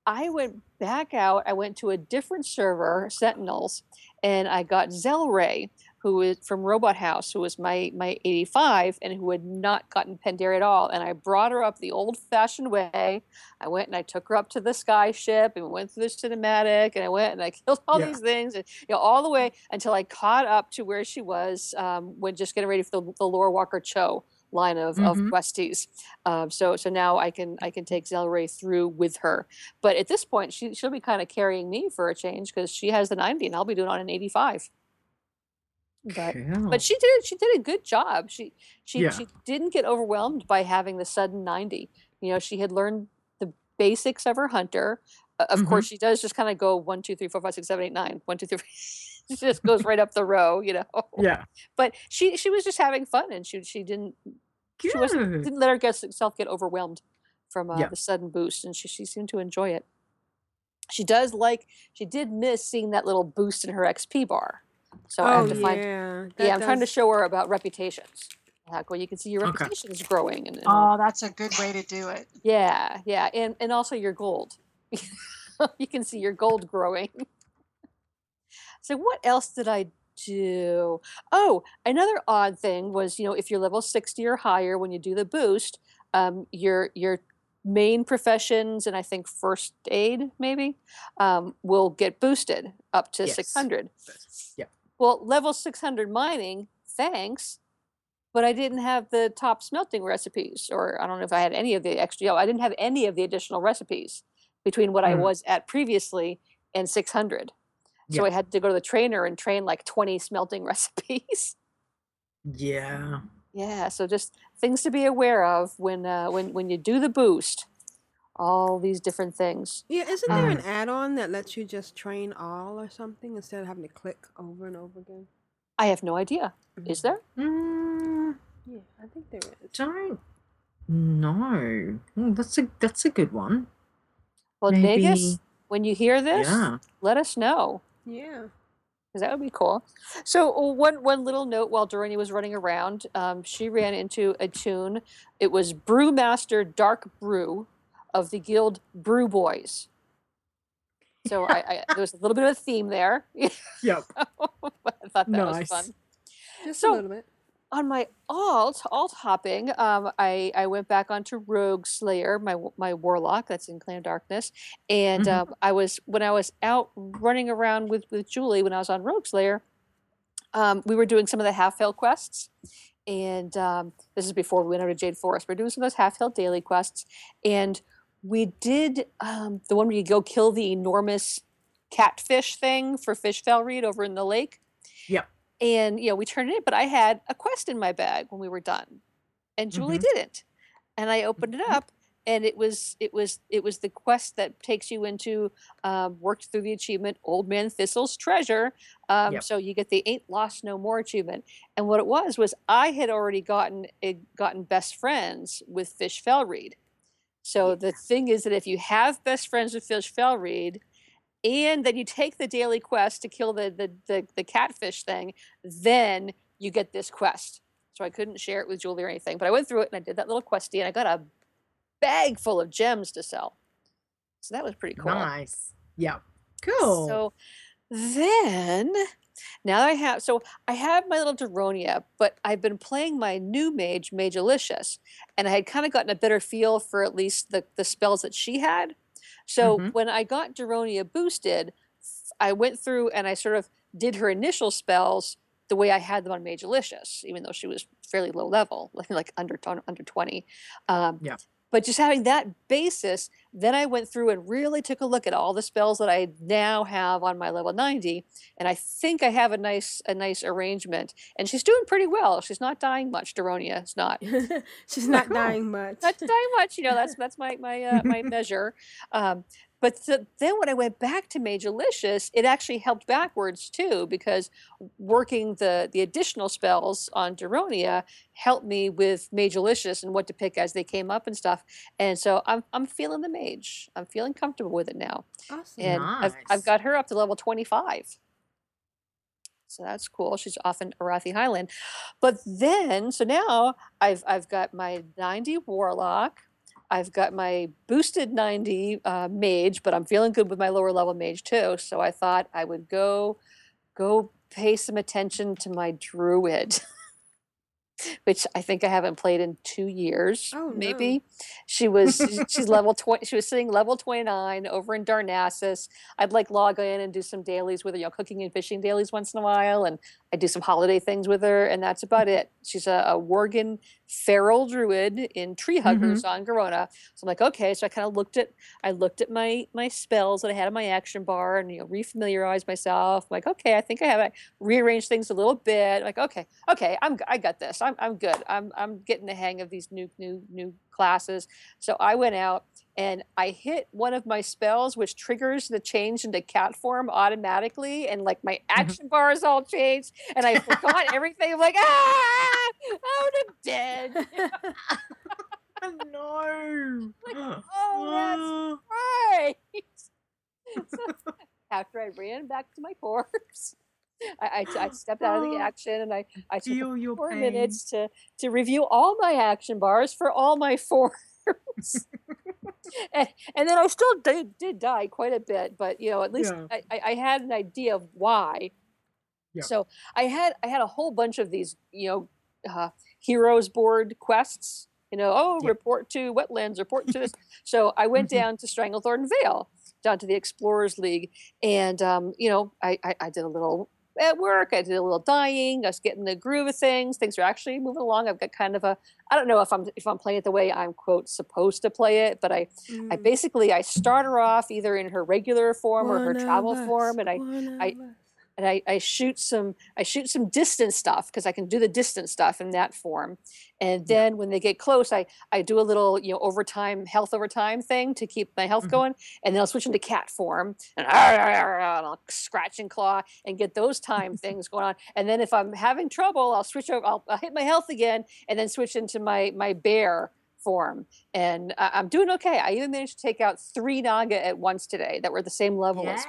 I went back out. I went to a different server, Sentinels, and I got Zelray, who is from Robot House, who was my my 85 and who had not gotten Pandaria at all. And I brought her up the old-fashioned way. I went and I took her up to the sky ship and we went through the cinematic and I went and I killed all Yeah. these things and you know all the way until I caught up to where she was um, when just getting ready for the, the Lorewalker Cho line of, of Mhm. questies. Um, so so now I can I can take Zelray through with her. But at this point, she she'll be kind of carrying me for a change because she has the 90 and I'll be doing on an 85. But Cool. but she did she did a good job. She she Yeah. she didn't get overwhelmed by having the sudden 90. You know, she had learned the basics of her hunter. Uh, of course, she does just kind of go one, two, three, four, five, six, seven, eight, nine. One, two, three. She just goes right up the row, you know. Yeah. But she she was just having fun, and she she didn't she wasn't didn't let her get herself get overwhelmed from uh, Yeah. the sudden boost, and she she seemed to enjoy it. She does like she did miss seeing that little boost in her XP bar, so I oh have to find yeah, yeah, I'm trying to show her about reputations. Like, well, you can see your Okay. reputations growing, and, and Oh, that's a good way to do it. yeah, yeah, and and also your gold. you can see your gold growing. So what else did I do? Oh, another odd thing was, you know, if you're level 60 or higher when you do the boost, um, your your main professions and I think first aid maybe um, will get boosted up to Yes. 600. Yeah. Well, level 600 mining, thanks. But I didn't have the top smelting recipes, or I don't know if I had any of the extra. Yeah, I didn't have any of the additional recipes between what I Mm. was at previously and 600. So Yeah. I had to go to the trainer and train like 20 smelting recipes. Yeah. yeah, so just things to be aware of when uh, when when you do the boost. All these different things. Yeah, isn't there Um, an add-on that lets you just train all or something instead of having to click over and over again? I have no idea. Is there? Mm, Yeah, I think there is. don't know. Oh, that's a that's a good one. Well, Nagus, Maybe- when you hear this, Yeah. let us know. Yeah. because that would be cool. So uh, one one little note while Dorothy was running around, um, she ran into a tune. It was Brewmaster Dark Brew of the guild Brew Boys. So I, I there was a little bit of a theme there. Yep. I thought that was fun. Just So- a little bit. On my alt alt hopping, um, I I went back onto Rogueslayer, my my warlock that's in Clan Darkness, and Mhm. um, I was when I was out running around with with Julie when I was on Rogueslayer, um, we were doing some of the half hill quests, and um, this is before we went over to Jade Forest. We are doing some of those half hill daily quests, and we did um, the one where you go kill the enormous catfish thing for Fish Reed over in the lake Yep. And you know we turned it in but i had a quest in my bag when we were done and julie Mhm. didn't and i opened it up and it was it was it was the quest that takes you into um, worked through the achievement old man thistle's treasure um, Yep. so you get the ain't lost no more achievement and what it was was i had already gotten it, gotten best friends with Fish Fellreed so the thing is that if you have best friends with Fish Fellreed and then you take the daily quest to kill the, the the the catfish thing, then you get this quest. So I couldn't share it with Julie or anything, but I went through it and I did that little questy, and I got a bag full of gems to sell. So that was pretty cool. Nice. Yeah. Cool. So then Now I have so I have my little Daronia, but I've been playing my new mage, Mage Alicious, and I had kind of gotten a better feel for at least the the spells that she had. So Mhm. when I got Daronia boosted, I went through and I sort of did her initial spells the way I had them on Mage Alicious, even though she was fairly low level, like like under under twenty. Um, Yeah. but just having that basis, then I went through and really took a look at all the spells that I now have on my level 90, and I think I have a nice a nice arrangement. And she's doing pretty well. She's not dying much. Daronia is not She's not dying much. not dying much. You know, that's that's my my uh, my measure. Um, but th- then when I went back to Mage Alicious, it actually helped backwards too because working the the additional spells on Daronia helped me with Mage Alicious and what to pick as they came up and stuff. And so I'm I'm feeling the mage. I'm feeling comfortable with it now. Awesome. And I've, I've got her up to level 25. So that's cool. She's off in Arathi Highland. But then, so now I've I've got my 90 warlock. I've got my boosted 90 uh, mage, but I'm feeling good with my lower level mage too. So I thought I would go go pay some attention to my druid. Which I think I haven't played in two years, Oh, no. maybe. She was she's- she's level twenty. She was sitting level twenty nine over in Darnassus. I'd like log in and do some dailies with her, you know, cooking and fishing dailies once in a while, and I do some holiday things with her, and that's about it. She's a, a Worgen feral druid in Tree Huggers mm-hmm. on Garona. So I'm like, okay. So I kind of looked at I looked at my my spells that I had in my action bar and you know refamiliarized myself. I'm like, okay, I think I have I rearranged things a little bit. like, okay, okay, I'm I got this. I'm I'm good. I'm I'm getting the hang of these new new new classes. So I went out and I hit one of my spells, which triggers the change into cat form automatically, and like my action bars all changed, and I forgot everything. I'm like, ah, oh, I'm dead. no. oh, that's right. So after I ran back to my corpse, I, I, I stepped out of the Oh, action and I, I took four pain. minutes to, to review all my action bars for all my forms. and, and then I still did, did die quite a bit, but you know, at least Yeah. I, I, had an idea of why. Yeah. So I had I had a whole bunch of these, you know, uh, heroes board quests. You know, oh, Yeah. report to wetlands, report to this. so I went Mhm. down to Stranglethorn Vale, down to the Explorers League, and um, you know, I, I I did a little at work. I did a little dying. I was getting the groove of things. Things are actually moving along. I've got kind of a I don't know if I'm if I'm playing it the way I'm quote supposed to play it, but I I Mm. basically I start her off either in her regular form or her travel us, form, and I one I. and I, I shoot some I shoot some distance stuff because I can do the distance stuff in that form. And then when they get close, I I do a little you know overtime health overtime thing to keep my health Mhm. going, and then I'll switch into cat form and, and I'll scratch and claw and get those time things going on. And then if I'm having trouble, I'll switch over. I'll, I'll hit my health again, and then switch into my my bear form. And I, I'm doing okay. I even managed to take out three Naga at once today that were the same level as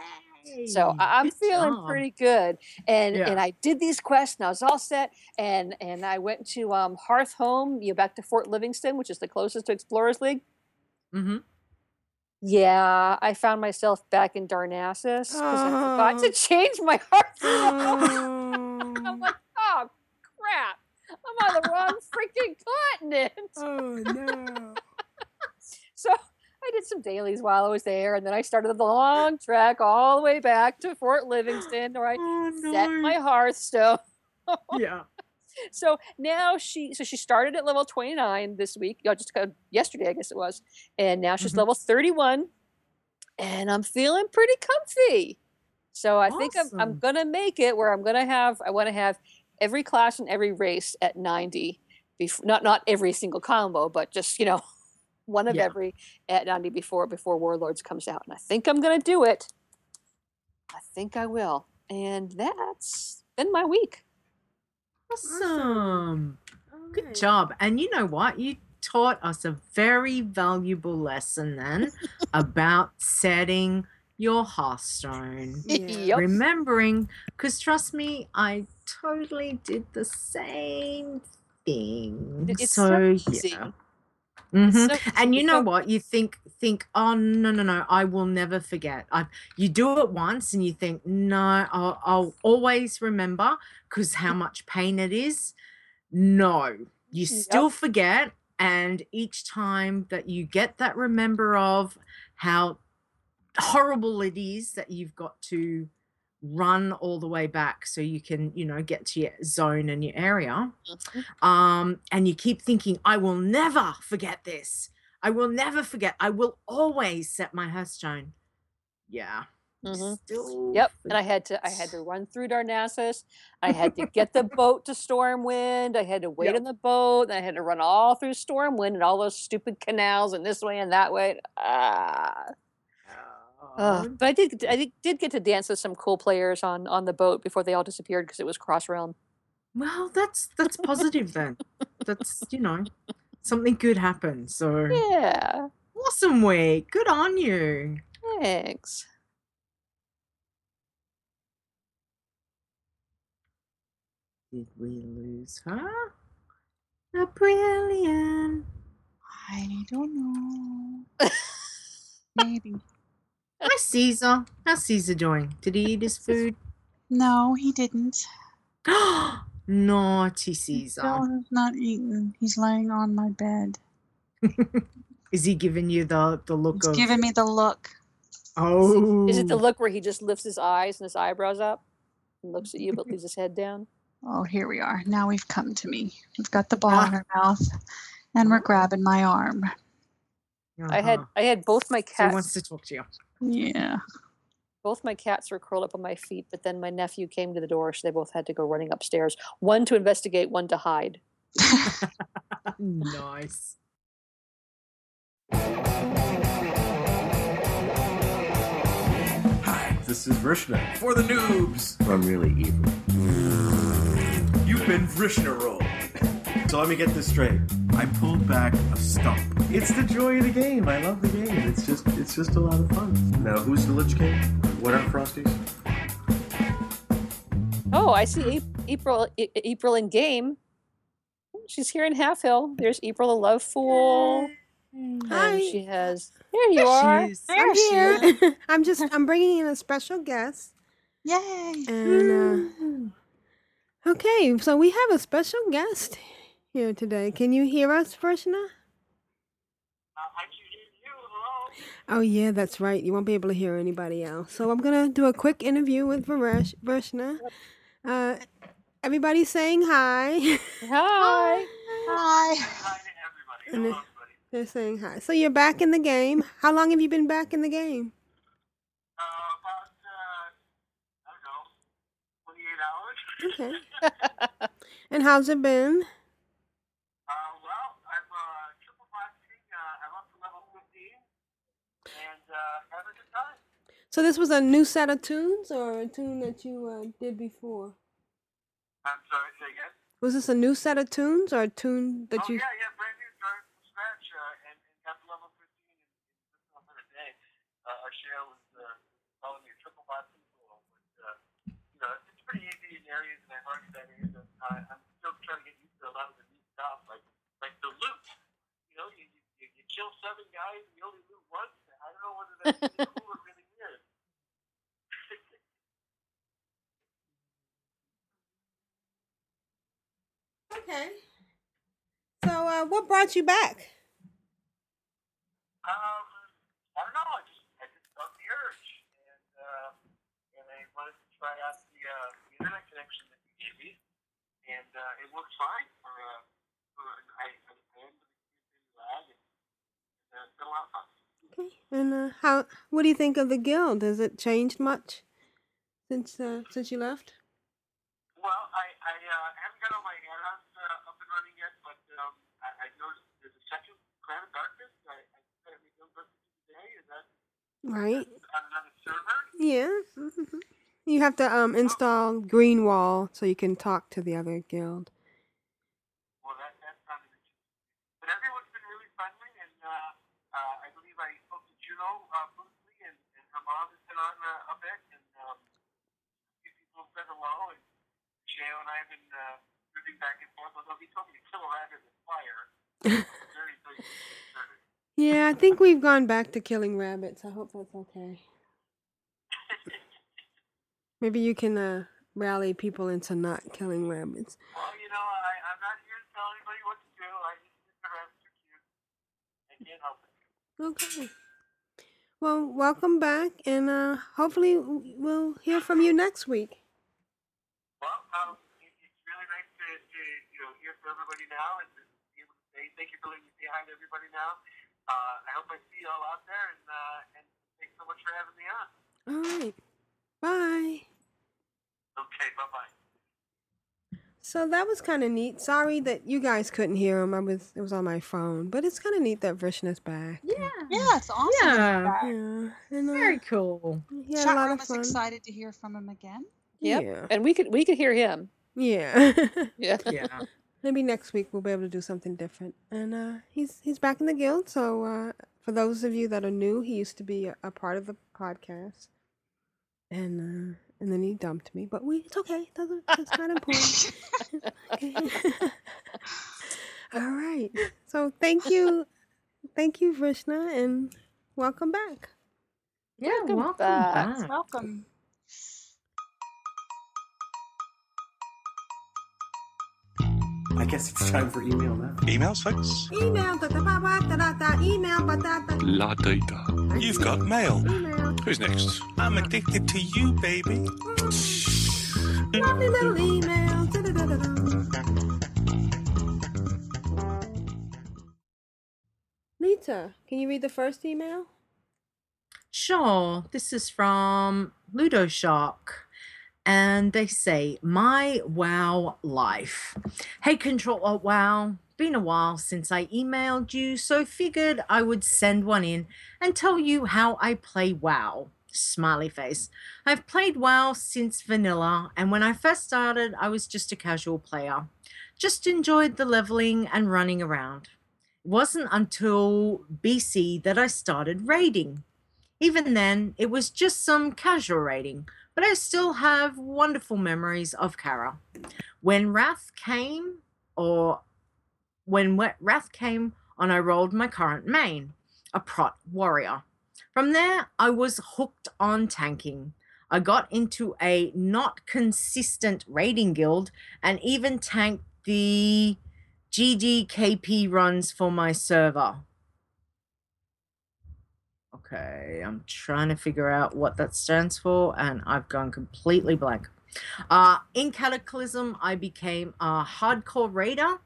so I'm feeling job. pretty good, and Yeah. and I did these quests, and I was all set, and and I went to um, Hearth Home, you back to Fort Livingston, which is the closest to Explorers League. Mm-hmm. Yeah, I found myself back in Darnassus because I forgot Oh. to change my Hearth Home. I'm Oh, like, oh crap, I'm on the wrong freaking continent. oh no. So I did some dailies while I was there, and then I started the long trek all the way back to Fort Livingston, where I Oh set no. my Hearthstone. yeah. so now she so she started at level 29 this week you know, just uh, yesterday i guess it was and now she's Mhm. level 31 and i'm feeling pretty comfy so i think I'm, I'm gonna make it where i'm gonna have i want to have every class and every race at 90 before not not every single combo but just you know one of Yeah. every at 90 before before warlords comes out and i think i'm gonna do it i think i will and that's been my week Awesome. Good Alright. job. And you know what? You taught us a very valuable lesson then about setting your Hearthstone. Yeah. Yep. Remembering, because trust me, I totally did the same thing. It's so, so easy. yeah. Mhm. So- and you know so- what? You think think, oh no no no, I will never forget. I you do it once and you think, no, I'll, I'll always remember because how much pain it is. No, you still forget, and each time that you get that remember of how horrible it is that you've got to run all the way back so you can you know get to your zone and your area um and you keep thinking i will never forget this i will never forget i will always set my hearthstone yeah Mhm. still Yep, and I had to I had to run through Darnassus. I had to get the boat to Stormwind. I had to wait Yep. on the boat. And I had to run all through Stormwind and all those stupid canals and this way and that way. Ah. Ugh, but I did I did, did get to dance with some cool players on on the boat before they all disappeared because it was cross realm. well that's that's positive then that's you know something good happened so Yeah, awesome week good on you thanks. did we lose her a brilliant I don't know. Maybe. Hi caesar how's caesar doing did he eat his food No, he didn't. naughty caesar No, he's not eaten. He's laying on my bed. Is he giving you the the look He's of? giving me the look. oh, Is it the look where he just lifts his eyes and his eyebrows up and looks at you but leaves his head down? Oh, here we are. Now we've come to me. We've got the ball in our mouth, and we're grabbing my arm. I had Uh-huh. I had both my So he wants to talk to you. Yeah. both my cats were curled up on my feet, but then my nephew came to the door, so they both had to go running upstairs. One to investigate, one to hide. nice. Hi, this is Vrishna for the noobs. I'm really evil. You've been Vrishna rolled. So let me get this straight. I pulled back a stump. It's the joy of the game. I love the game. It's just it's just a lot of fun. Now who's the Lich King? What are Frosties? Oh, I see April A- A- April in game. She's here in Half Hill. There's April the Love Fool. Hi. And she has there you There she are. is. I'm here. I'm just I'm bringing in a special guest. Yay. And uh, okay, so we have a special guest here today. Can you hear us, Vrishna? Oh yeah, that's right. You won't be able to hear anybody else. So I'm gonna do a quick interview with Varesh, Vrishna. Uh, everybody saying hi. Hi. Hi. Hi And they- they're saying hi. So you're back in the game. How long have you been back in the game? Okay. and how's it been? So this was a new set of tunes or a tune that you uh, did before? I'm sorry, say again? Was this a new set of tunes or a tune that oh, you? yeah, yeah, brand new, started from scratch, uh, and, and got to level 15 in, just over a day. Uh, our share was uh, calling me a triple bot people, but, uh, you know, it's pretty easy in areas, and I've already done areas, and I, I'm still trying to get used to a lot of the new stuff, like, like the loot. You know, you, you, you, you kill seven guys, and you only loot once. I don't know whether that's cool or really weird. Okay. So uh, what brought you back? Um, I don't know. I just, I just felt the urge, and uh, and I wanted to try out the, uh, the internet connection that you gave me, and uh, it works fine. For, uh, for I, I, I lag, and uh, it's been a lot of fun. Okay. And uh, how? What do you think of the guild? Has it changed much since uh, since you left? Well, I, I uh, haven't got all my add-ons uh, up and running yet, but um, I, I noticed there's a second Crown of Darkness. I, I said we don't go today. Is that Right. on another server? Yeah. mhm. You have to um install Greenwall so you can talk to the other guild. Well, that, that sounded interesting. But everyone's been really friendly, and uh, uh, I believe I spoke to Juno uh, briefly, and, and her mom has been on uh, a bit, and um, a few people have said hello, and Sheo and I have been uh, moving back and forth, although he told me to kill a rabbit with fire. I'm very, very Yeah, I think we've gone back to killing rabbits. I hope that's okay. Maybe you can uh, rally people into not killing rabbits. Well, you know, I, I'm not here to tell anybody what to do. I just think the rabbits are cute. I can't help it. Okay. Well, welcome back, and uh, hopefully w- we'll hear from you next week. Well, um, it, it's really nice to, to you know hear from everybody now and to be able to say thank you for letting me say hi to everybody now. Uh, I hope I see you all out there, and uh, and thanks so much for having me on. All right. Bye. Okay, bye bye. So that was kind of neat. Sorry that you guys couldn't hear him. I was it was on my phone, but it's kind of neat that Vrishna's back. Yeah. Yeah, it's awesome. Yeah. Yeah. And, uh, Very cool. He a Chat lot room of is fun. excited to hear from him again. Yep. Yeah. And we could we could hear him. Yeah. Yeah. Yeah. Maybe next week we'll be able to do something different. And uh, he's he's back in the guild. So uh, for those of you that are new, he used to be a, a part of the podcast, and uh, and then he dumped me. But we it's okay. Doesn't it's not important. okay. All right. So thank you, thank you, Vrishna, and welcome back. Yeah, Welcome welcome back. back. Welcome. Guess it's time for email now. Emails, folks? Email da da ba ba da da da email ba da da. La data. You've got mail. Email. Who's next? I'm addicted to you, baby. Mm. Lovely little email. Da da da da da. Leeta, can you read the first email? Sure. This is from Ludo Shark. And they say, My wow life. Hey, Control Alt Wow. Been a while since I emailed you, so figured I would send one in and tell you how I play WoW. Smiley face. I've played WoW since vanilla, and when I first started, I was just a casual player. Just enjoyed the leveling and running around. It wasn't until BC that I started raiding. Even then, it was just some casual raiding, but I still have wonderful memories of Kara. When Wrath came, or when Wrath came on, I rolled my current main, a Prot warrior. From there, I was hooked on tanking. I got into a not consistent raiding guild and even tanked the GDKP runs for my server. Okay, I'm trying to figure out what that stands for, and I've gone completely blank. Uh, in Cataclysm, I became a hardcore raider,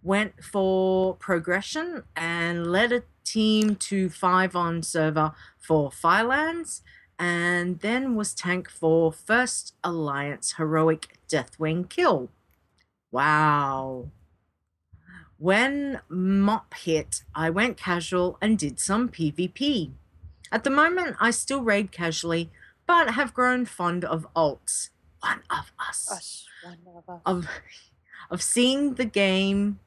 went for progression, and led a team to five on server for Firelands, and then was tank for First Alliance Heroic Deathwing Kill. Wow. When Mop hit, I went casual and did some PvP. At the moment, I still raid casually, but have grown fond of alts. One of us. Us, one of us. Of, of seeing the game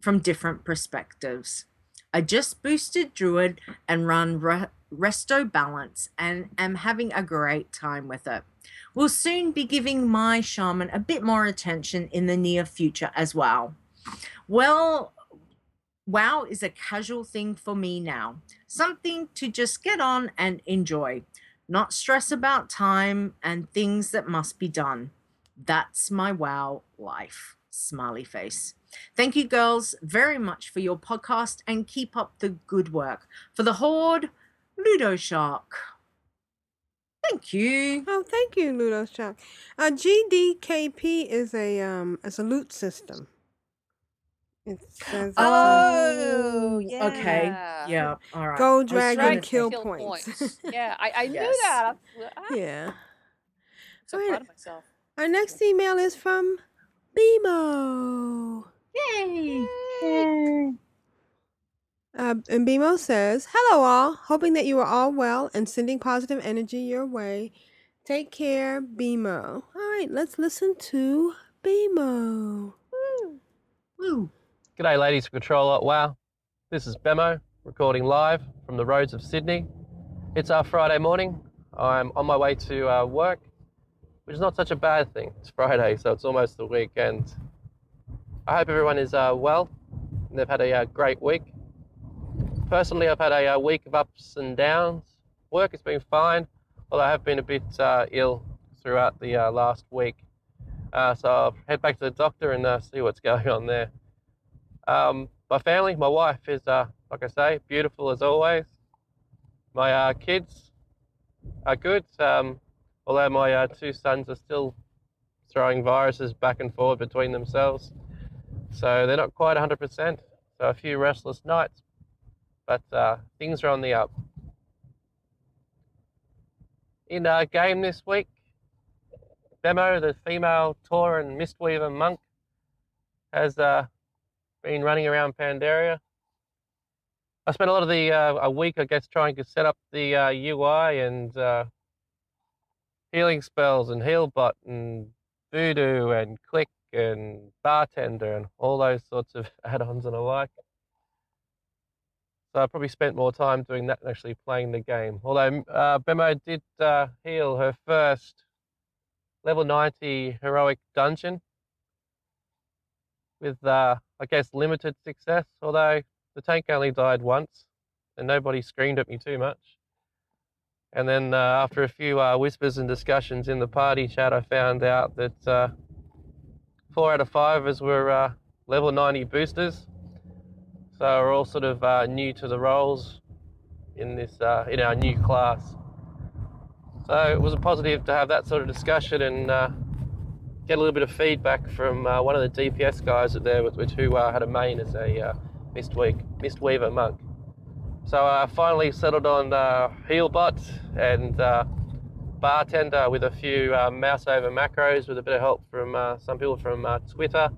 from different perspectives. I just boosted Druid and run Re- Resto Balance and am having a great time with it. We'll soon be giving my shaman a bit more attention in the near future as well. Well, WoW is a casual thing for me now, something to just get on and enjoy, not stress about time and things that must be done. That's my WoW life. Smiley face. Thank you, girls, very much for your podcast and keep up the good work. For the Horde, Ludo Shark. Thank you. Oh, thank you, Ludo Shark. Uh, GDKP is a um a loot system. It says it's, Oh, okay. Yeah. All right. Go I was drag trying and to kill think- points. yeah, I, I knew Yes. that. I, ah, yeah. so Alright. proud of myself. Our next email is from Bimo. Yay! Uh, and Bimo says, Hello, all. Hoping that you are all well and sending positive energy your way. Take care, Bimo. All right, let's listen to Bimo. Woo. Woo. G'day, ladies for Control Alt Wow. This is Bemo, recording live from the roads of Sydney. It's our Friday morning. I'm on my way to uh, work, which is not such a bad thing. It's Friday, so it's almost the weekend. I hope everyone is uh, well and they've had a uh, great week. personally, I've had a, uh week of ups and downs. Work has been fine, although I have been a bit uh, ill throughout the uh, last week. So I'll head back to the doctor and see what's going on there. Um, my family, my wife is, uh, like I say, beautiful as always. My uh, kids are good, um, although my uh, two sons are still throwing viruses back and forward between themselves. So they're not quite 100%. So a few restless nights, but uh, things are on the up. In a game this week, Bemo, the female Tauren Mistweaver monk, has uh, been running around Pandaria. I spent a lot of the uh, a week, I guess, trying to set up the uh, UI and uh, healing spells and Healbot and VuhDo and Clique and Bartender and all those sorts of add-ons and the like. So I probably spent more time doing that than actually playing the game. Although uh, Bemo did uh, heal her first level 90 heroic dungeon with, uh, I guess, limited success. Although the tank only died once and nobody screamed at me too much. And then uh, after a few uh, whispers and discussions in the party chat, I found out that uh, four out of five of us were uh, level 90 boosters. So we're all sort of uh, new to the roles in this uh, in our new class. So it was a positive to have that sort of discussion and get a little bit of feedback from uh, one of the DPS guys there, which who uh, had a main as a uh, Mistweaver, Mistweaver monk. So I finally settled on uh, Healbot and uh, Bartender with a few uh, mouse over macros with a bit of help from uh, some people from uh, Twitter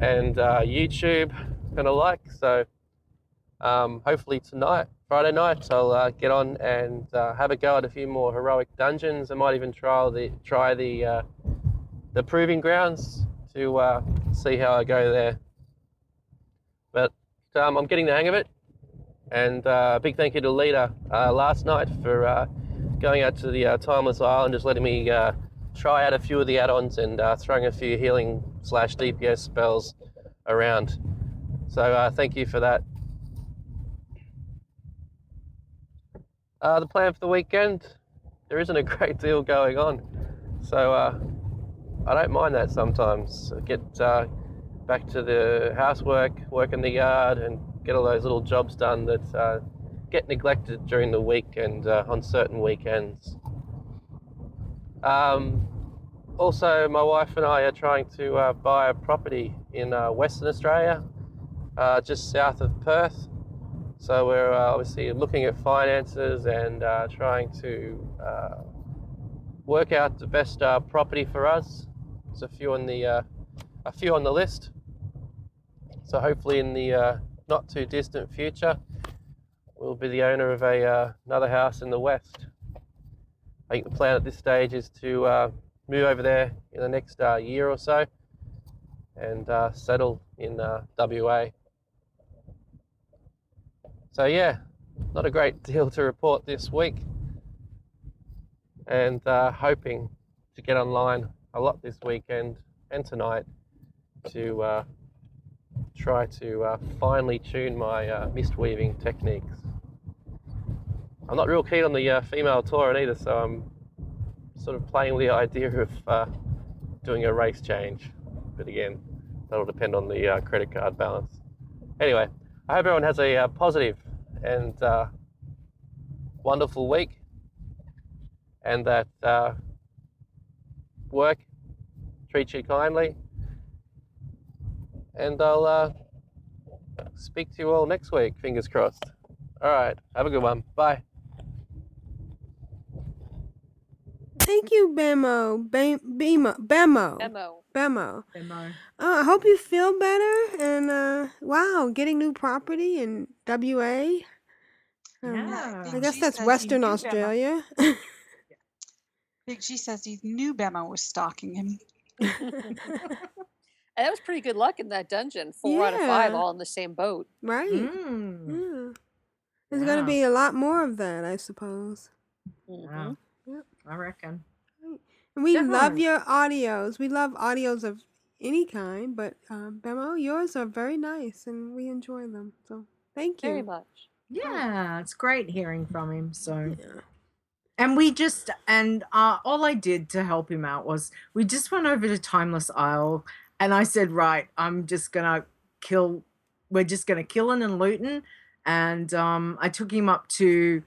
and uh, YouTube and the like. So um, hopefully tonight, Friday night, I'll uh, get on and uh, have a go at a few more heroic dungeons. I might even try the try the uh, the proving grounds to uh, see how I go there. But um, I'm getting the hang of it. And uh, big thank you to Leeta uh, last night for uh, going out to the uh, Timeless Isle and just letting me uh, try out a few of the add-ons and throwing a few healing slash DPS spells around. So thank you for that. The plan for the weekend, there isn't a great deal going on. So I don't mind that sometimes. I get uh, back to the housework, work in the yard, and get all those little jobs done that uh, get neglected during the week and uh, on certain weekends. Um, also, my wife and I are trying to uh, buy a property in uh, Western Australia, uh, just south of Perth. So we're obviously looking at finances and trying to work out the best property for us. A few on the uh, a few on the list. So hopefully in the uh, not too distant future, we'll be the owner of a uh, another house in the west. I think the plan at this stage is to uh, move over there in the next uh, year or so and uh, settle in WA. So yeah, not a great deal to report this week, and hoping to get online a lot this weekend and tonight to uh, try to uh, finely tune my uh, mist weaving techniques. I'm not real keen on the uh, female Tauren either, so I'm sort of playing with the idea of uh, doing a race change. But again, that'll depend on the uh, credit card balance. Anyway, I hope everyone has a positive and wonderful week, and that work treats you kindly. And I'll uh, speak to you all next week, fingers crossed. All right, have a good one. Bye. Thank you, Bemo. Bam- Bemo. Bemo. Bemo. Bemo. Bemo. Uh, I hope you feel better. And uh, wow, getting new property in WA. Um, Yeah. I Big guess that's Western. Australia. Big G says he knew Bemo was stalking him. And that was pretty good luck in that dungeon. Four out of five Yeah. all in the same boat. right. Mm. Yeah. There's going to be a lot more of that, I suppose. Wow. Yep. I reckon. And we love Definitely. your audios. We love audios of any kind, but um, Bemo, yours are very nice and we enjoy them. So thank you. Very much. Yeah, it's great hearing from him. So, and we just and uh, all I did to help him out was we just went over to Timeless Isle, and I said, right, I'm just gonna kill. We're just gonna kill him and Luton, and um, I took him up to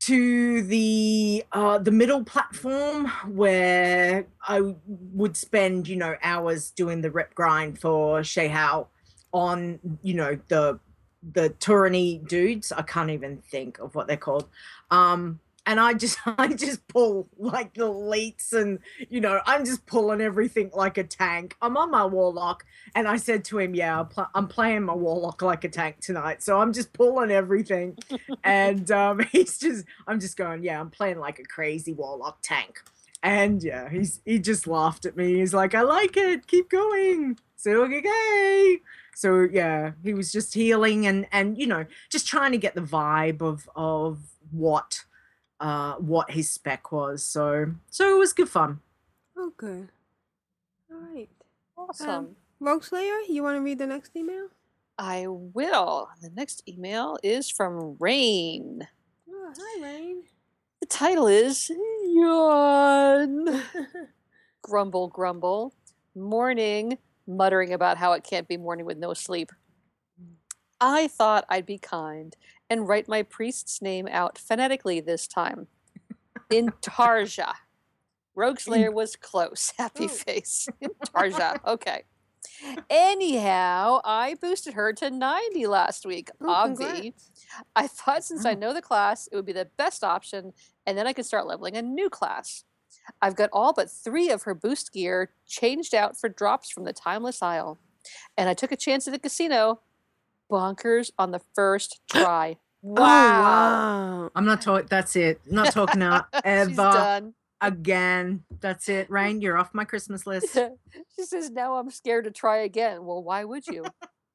to the uh, the middle platform where I would spend you know hours doing the rep grind for Shaohao on you know the the Tourney dudes. I can't even think of what they're called. Um, and I just I just pull like the leets and you know I'm just pulling everything like a tank. I'm on my warlock and I said to him, "Yeah, I'm, pl- I'm playing my warlock like a tank tonight." So I'm just pulling everything, and um, he's just I'm just going, "Yeah, I'm playing like a crazy warlock tank." And yeah, he's he just laughed at me. He's like, "I like it. Keep going." So okay. So yeah, he was just healing and and you know just trying to get the vibe of of what uh what his spec was. So so it was good fun. Oh, good. All right. Awesome. Um, Rogueslayer, you want to read the next email? I will. The next email is from Rain. Oh, hi, Rain. The title is Yawn. grumble, grumble. Morning, muttering about how it can't be morning with no sleep. I thought I'd be kind and write my priest's name out phonetically this time. In Tarja. Rogueslayer was close. Happy oh. face. In Tarja. Okay. Anyhow, I boosted her to 90 last week. Oh, Obvi. congrats. I thought since I oh. know the class, it would be the best option, and then I could start leveling a new class. I've got all but three of her boost gear changed out for drops from the Timeless Isle. And I took a chance at the casino. Bonkers on the first try. Oh, Wow. I'm not talking. That's it. Not talking out ever done. again. That's it. Rain, you're off my Christmas list. she says, Now I'm scared to try again. Well, why would you?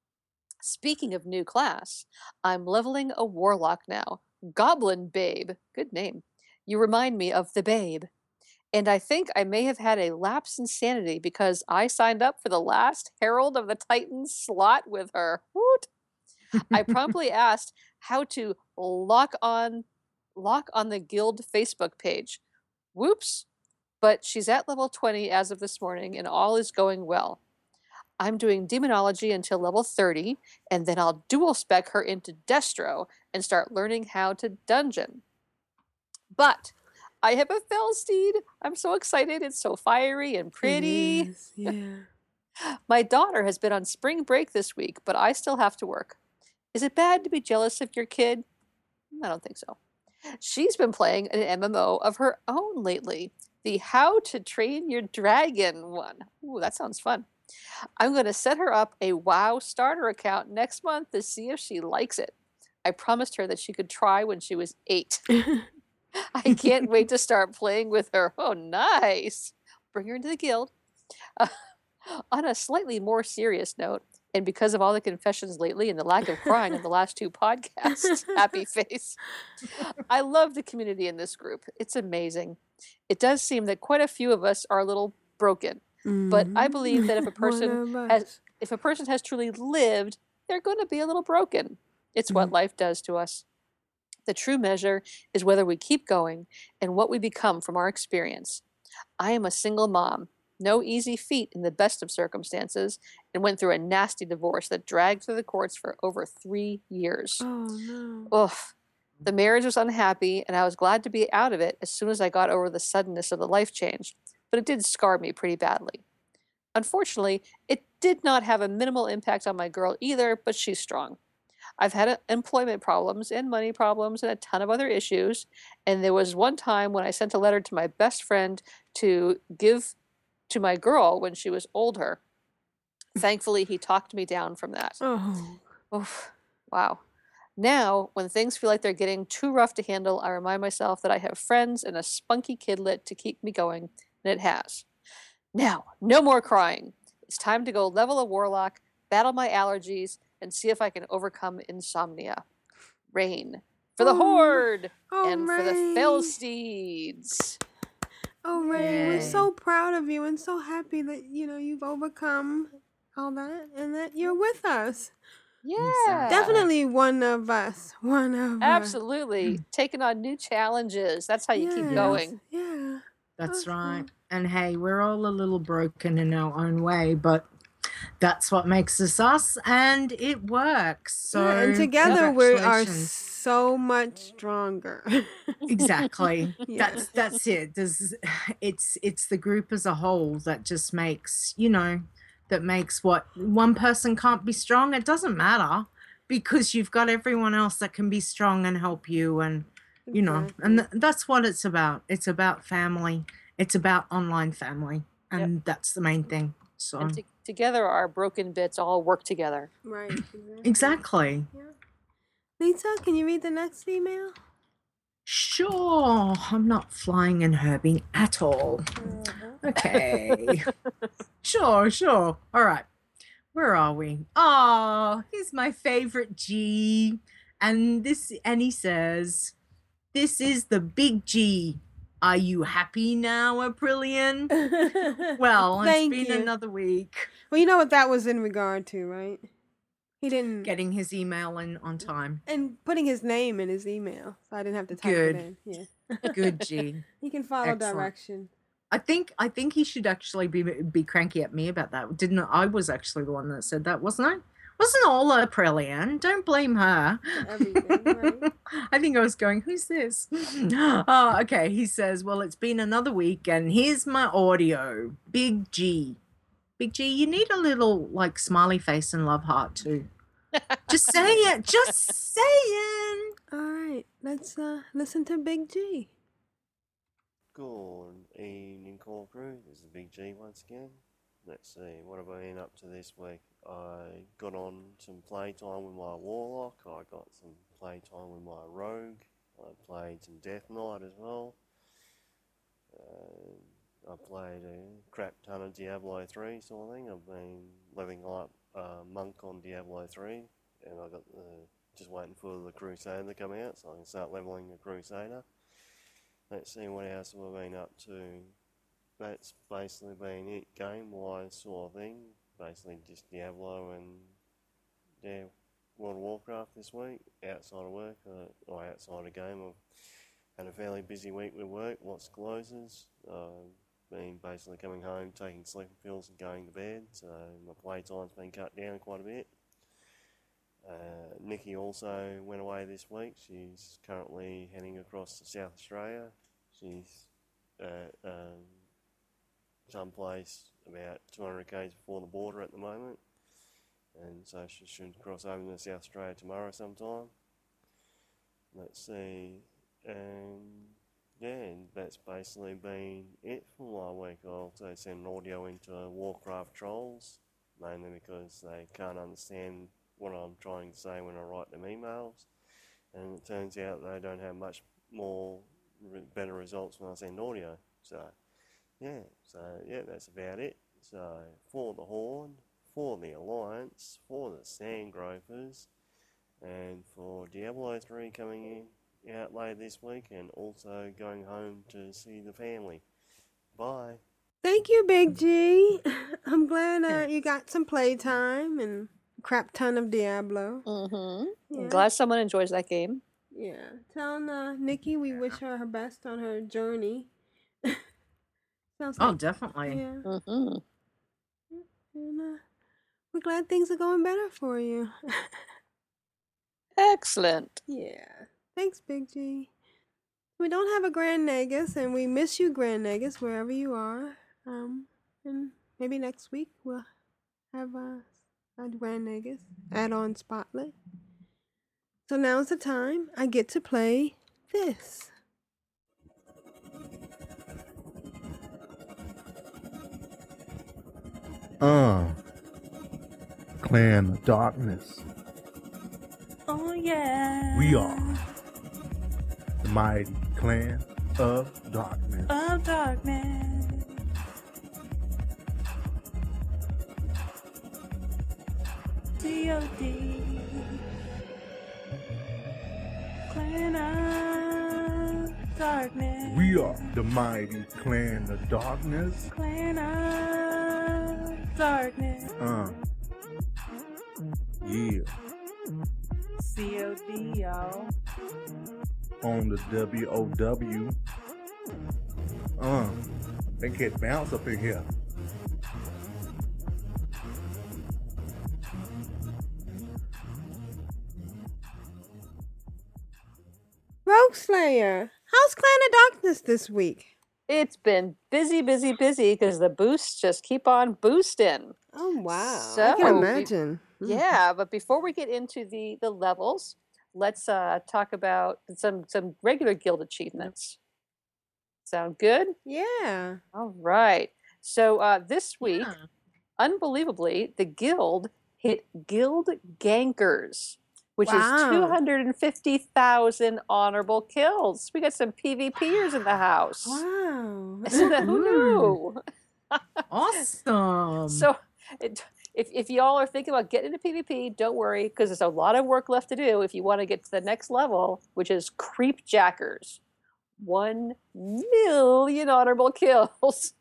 Speaking of new class, I'm leveling a warlock now. Goblin Babe. Good name. You remind me of the babe. And I think I may have had a lapse in sanity because I signed up for the last Herald of the Titans slot with her. Woot! I promptly asked how to lock on lock on the guild Facebook page. Whoops. But she's at level 20 as of this morning and all is going well. I'm doing demonology until level 30 and then I'll dual spec her into Destro and start learning how to dungeon. But I have a Felsteed. I'm so excited. It's so fiery and pretty. Is, yeah. My daughter has been on spring break this week, but I still have to work. Is it bad to be jealous of your kid? I don't think so. She's been playing an MMO of her own lately, the How to Train Your Dragon one. Ooh, that sounds fun. I'm going to set her up a WoW starter account next month to see if she likes it. I promised her that she could try when she was eight. I can't wait to start playing with her. Oh, nice. Bring her into the guild. Uh, on a slightly more serious note, and because of all the confessions lately and the lack of crying in the last two podcasts, happy face. I love the community in this group. It's amazing. It does seem that quite a few of us are a little broken, but I believe that if a person has if a person has truly lived, they're going to be a little broken. It's what life does to us. The true measure is whether we keep going and what we become from our experience. I am a single mom, no easy feat in the best of circumstances, and went through a nasty divorce that dragged through the courts for over three years. Oh, no. Ugh. The marriage was unhappy, and I was glad to be out of it as soon as I got over the suddenness of the life change, but it did scar me pretty badly. Unfortunately, it did not have a minimal impact on my girl either, but she's strong. I've had uh, employment problems and money problems and a ton of other issues. And there was one time when I sent a letter to my best friend to give to my girl when she was older. Mm. Thankfully, he talked me down from that. Oh. Oof. Wow. Now, when things feel like they're getting too rough to handle, I remind myself that I have friends and a spunky kidlet to keep me going, and it has. Now, no more crying. It's time to go level a warlock, battle my allergies, and see if I can overcome insomnia. Rain for the Oh, horde oh, and for the Rain. Felsteeds. Oh, Ray, we're Yay. so proud of you and so happy that you know you've overcome all that and that you're with us. Yeah. Definitely one of us. One of us. Absolutely. Taking on new challenges. That's how you keep Yes. going. Yeah. That's right. And hey, we're all a little broken in our own way, but that's what makes us us, and it works. So Yeah, and together we are so much stronger. exactly. Yeah. that's that's it. There's it's it's the group as a whole that just makes you know that makes what one person can't be strong. It doesn't matter because you've got everyone else that can be strong and help you and you know and th- that's what it's about. It's about family. It's about online family and that's the main thing. So And to- together, our broken bits all work together. right. exactly Yeah. Lisa, can you read the next email? Sure, I'm not flying and herbing at all. Uh-huh. Okay. sure, sure. All right. Where are we? Oh, here's my favorite G. And this and he says, This is the big G. Are you happy now, Aprillian? well, it's Thank been you. another week. Well, you know what that was in regard to, right? He didn't getting his email in on mm, time. and putting his name in his email, so I didn't have to type Good. it in. Yeah. Good Gene. He can follow Excellent. direction. I think I think he should actually be be cranky at me about that. Didn't I was actually the one that said that, wasn't I? Wasn't all Aprillian? Don't blame her. I think I was going, who's this? oh, okay. He says, Well, it's been another week and here's my audio. Big G. Big G, you need a little like smiley face and love heart too. Just saying, just saying. All right, let's uh listen to Big G. Good evening, call crew. This is Big G once again. Let's see, what have I been up to this week? I got on some playtime with my Warlock. I got some playtime with my Rogue. I played some Death Knight as well. Uh, I played a crap ton of Diablo 3 sort of thing. I've been leveling up uh, Monk on Diablo 3, and I got uh, just waiting for the Crusader to come out so I can start leveling the Crusader. Let's see what else have I been up to. That's basically been it game wise sort of thing. Basically just Diablo and yeah, World of Warcraft this week. Outside of work, uh, or outside of game, I've had a fairly busy week with work, lots of closes. Uh, been basically coming home, taking sleeping pills and going to bed, so my playtime's been cut down quite a bit. Uh, Nikki also went away this week. She's currently heading across to South Australia. She's uh, um, someplace about 200 k's before the border at the moment, and so she should cross over to South Australia tomorrow sometime. Let's see, and yeah, that's basically been it for my week. I also sent an audio into Warcraft Trolls, mainly because they can't understand what I'm trying to say when I write them emails, and it turns out they don't have much more better results when I send audio. So, yeah, so yeah, that's about it. So, for the Horde, for the Alliance, for the Sandgropers, and for Diablo 3 coming in out later this week, and also going home to see the family. Bye. Thank you, Big G. I'm glad uh, you got some playtime and crap ton of Diablo. Mm-hmm. Yeah. I'm glad someone enjoys that game. Yeah. Tell uh, Nikki we wish her her best on her journey. Sounds Oh, like definitely. Yeah. Mm-hmm. And, uh, we're glad things are going better for you. Excellent. yeah. Thanks, Big G. We don't have a Grand Nagus, and we miss you, Grand Nagus, wherever you are. Um, and maybe next week we'll have a, a Grand Nagus add on Spotlight. So now's the time I get to play this. Uh, Clan of Darkness. Oh yeah. We are the mighty Clan of Darkness. Of darkness. D.O.D. Clan of darkness. We are the mighty Clan of Darkness. Clan of darkness. Uh, yeah. COD, y'all. On the WOW. Uh, they get bounce up in here. Rogueslayer, how's Clan of Darkness this week? It's been busy, busy, busy because the boosts just keep on boosting. Oh wow! So I can imagine. Mm. Yeah, but before we get into the the levels, let's uh talk about some some regular guild achievements. Sound good? Yeah. All right. So uh this week, unbelievably, the guild hit guild gankers, which Wow. is 250,000 honorable kills. We got some PvPers in the house. Wow. Who knew? Mm. Awesome. So, it, if, if y'all are thinking about getting into PvP, don't worry because there's a lot of work left to do if you want to get to the next level, which is Creep Jackers. One million honorable kills.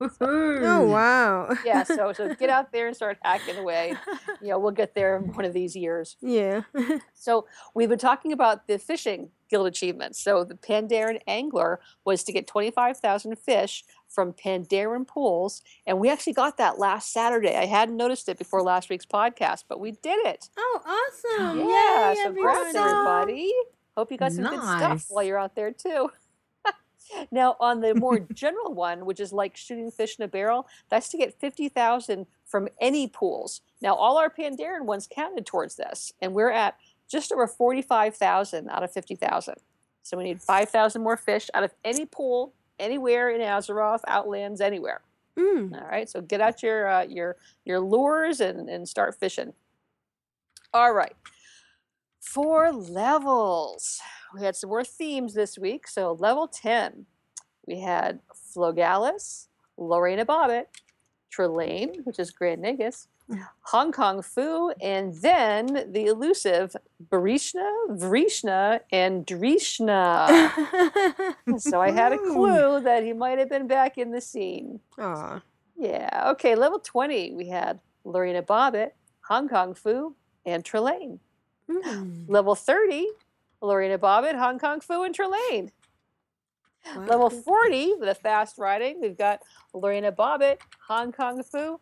Oh wow. yeah, so so get out there and start hacking away. You know, we'll get there in one of these years. Yeah. So we've been talking about the fishing guild achievements. So the Pandaren Angler was to get 25,000 fish from Pandaren pools, and we actually got that last Saturday. I hadn't noticed it before last week's podcast, but we did it. Oh, awesome! Yeah, Yay, so congrats everybody. everybody. Hope you got some good stuff while you're out there too. Now, on the more general one, which is like shooting fish in a barrel, that's to get 50,000 from any pools. Now, all our Pandaren ones counted towards this, and we're at just over 45,000 out of 50,000. So we need 5,000 more fish out of any pool, anywhere in Azeroth, Outlands, anywhere. Mm. All right, so get out your uh, your your lures and, and start fishing. All right, for levels, we had some more themes this week. So level ten, we had Flogalis, Lorena Bobbitt, Trelane, which is Grand Nagus, Hong Kong Fu, and then the elusive Barishna, Vrishna, and Drishna. so I had a clue that he might have been back in the scene. Aw. Yeah. Okay. Level 20, we had Lorena Bobbitt, Hong Kong Fu, and Trelane. Mm. Level 30, Lorena Bobbitt, Hong Kong Fu, and Trelane. Level 40, the fast riding, we've got Lorena Bobbitt, Hong Kong Fu,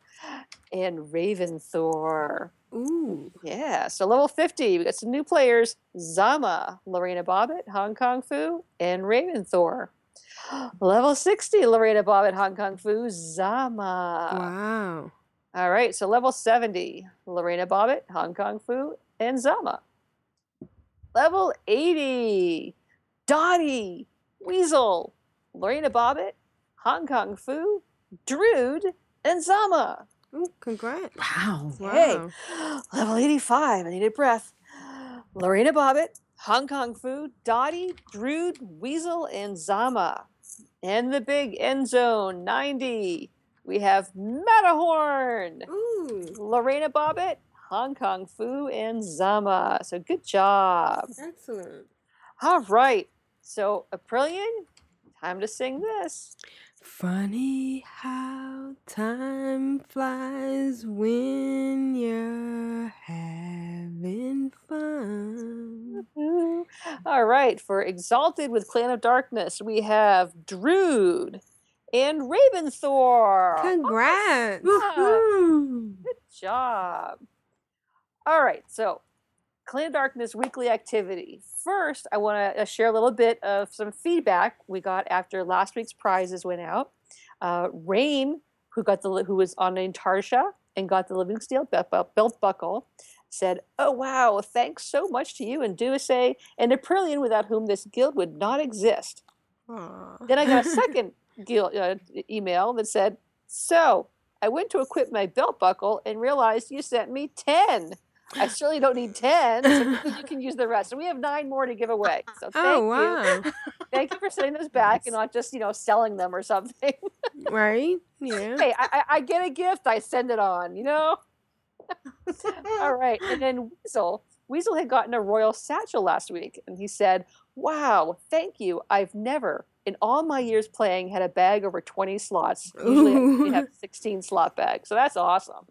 and Raventhor. Ooh. Yeah. So level 50, we got some new players Zama, Lorena Bobbitt, Hong Kong Fu, and Raventhor. Mm. Level 60, Lorena Bobbitt, Hong Kong Fu, Zama. Wow. All right, so level 70, Lorena Bobbitt, Hong Kong Fu, and Zama. Level 80, Dottie, Weasel, Lorena Bobbitt, Hong Kong Fu, Druid, and Zama. Ooh, congrats. Wow. Hey, level 85, I need a breath. Lorena Bobbitt, Hong Kong Fu, Dottie, Druid, Weasel, and Zama. And the big end zone, 90. We have Matahorn, Ooh. Lorena Bobbitt, Hong Kong Fu, and Zama. So good job. Excellent. All right. So, Aprillian, time to sing this. Funny how time flies when you're having fun. Woohoo. All right, for Exalted with Clan of Darkness, we have Druid and Raventhor. Congrats. Awesome. Good job. All right, so Clan Darkness weekly activity. First, I want to share a little bit of some feedback we got after last week's prizes went out. Uh, Rain, who got the who was on Tarsha and got the Living Steel belt, buckle, said, "Oh wow, thanks so much to you and Duisay and Aprillian, without whom this guild would not exist." Aw. Then I got a second guild, uh, email that said, "So I went to equip my belt buckle and realized you sent me ten. I certainly don't need ten, so you can use the rest. And we have nine more to give away. So oh, thank Oh, you, thank you for sending those back and not just you know selling them or something. Right? Yeah. hey, I, I, get a gift, I send it on. You know." All right, and then Weasel. Weasel had gotten a royal satchel last week, and he said, "Wow, thank you. I've never, in all my years playing, had a bag over twenty slots. Usually, we have sixteen slot bags, so that's awesome."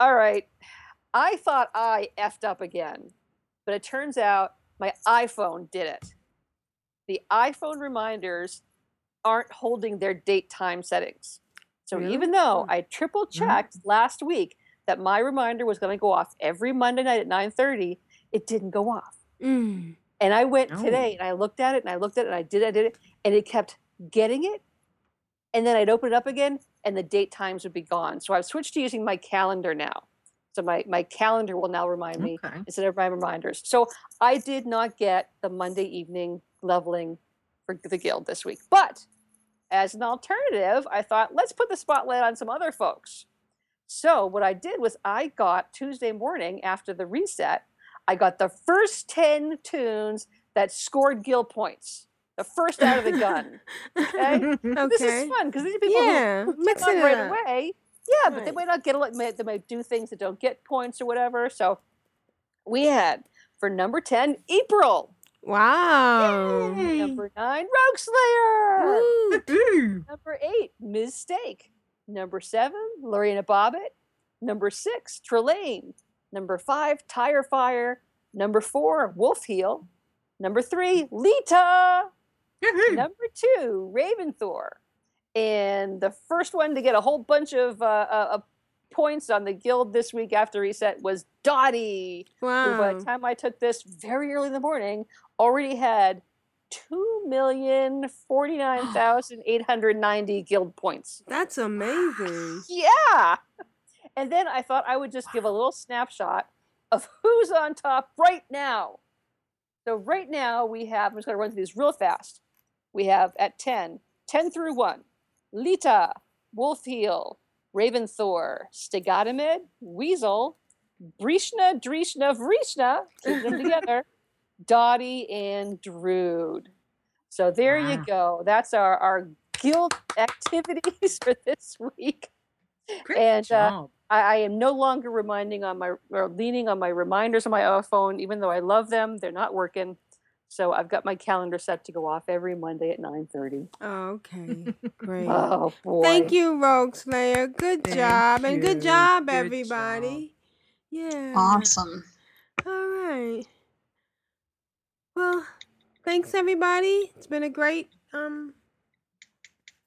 All right, I thought I effed up again, but it turns out my iPhone did it. The iPhone reminders aren't holding their date time settings. So Really? even though I triple checked last week that my reminder was going to go off every Monday night at 9:30, it didn't go off. Mm. And I went Oh. today and I looked at it and I looked at it and I did I did it and it kept getting it. And then I'd open it up again and the date times would be gone. So I've switched to using my calendar now. So my, my calendar will now remind me Okay. instead of my reminders. So I did not get the Monday evening leveling for the guild this week. But as an alternative, I thought let's put the spotlight on some other folks. So what I did was I got Tuesday morning after the reset, I got the first 10 tunes that scored guild points. The first out of the gun. Okay. okay. This is fun because these are people who- Yeah, who, get mixing on right up. away. Yeah, but they Right. might not get a lot. may- They might do things that don't get points or whatever. So we had for number 10, April. Wow. Number nine, Rogueslayer. Woo. Number eight, Ms. Steak. Number seven, Lorena Bobbitt. Number six, Trelane. Number five, Tire Fire. Number four, Wolf Heel. Number three, Leeta. Number two, Raventhor. And the first one to get a whole bunch of uh, uh, uh, points on the guild this week after reset was Dottie. Who by the time I took this very early in the morning, already had two million forty nine thousand eight hundred ninety guild points. That's amazing. Yeah. And then I thought I would just give a little snapshot of who's on top right now. So right now we have, I'm just going to run through these real fast. We have at 10, 10 through 1, Leeta, Wolfheel, Raventhor, Stegatimed, Weasel, Brishna, Drishna, Vrishna, keep them together, Dottie, and Drood. So there you go. That's our, our guild activities for this week. Great and uh. I, I am no longer reminding on my or leaning on my reminders on my iPhone, even though I love them, they're not working. So I've got my calendar set to go off every Monday at 9:30. Okay. Great. Oh boy. Thank you, Rogueslayer. Good Thank job. And good job, Good everybody. Yeah. Awesome. All right. Well, thanks everybody. It's been a great um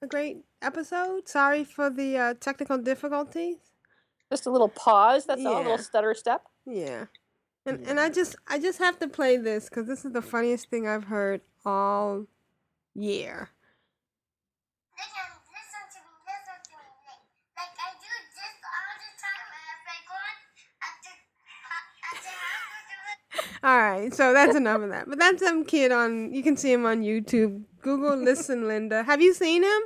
a great episode. Sorry for the uh, technical difficulties. Just a little pause, that's all, a little stutter step. Yeah. And and I just I just have to play this cuz this is the funniest thing I've heard all year. All right, so that's enough of that. But that's some kid on. You can see him on YouTube. Google "Listen, Linda." Have you seen him?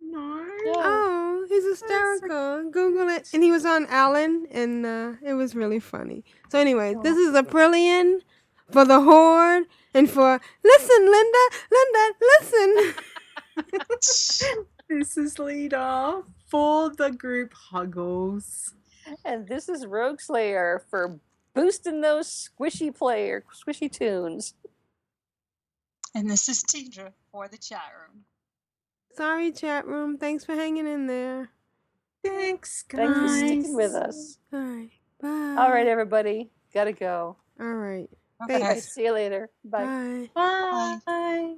No. Oh, he's hysterical. Google it. And he was on Ellen, and uh, it was really funny. So anyway, this is Aprillian for the Horde, and for listen, Linda, Linda, listen. This is Leeta for the group Huggles. And this is Rogueslayer for boosting those squishy player squishy tunes. And this is Tedrah for the chat room. Sorry, chat room. Thanks for hanging in there. Thanks, guys. Thanks for sticking with us. All right, bye. All right, everybody. Gotta go. All right. All right, Thanks. see you later. Bye. Bye. Bye.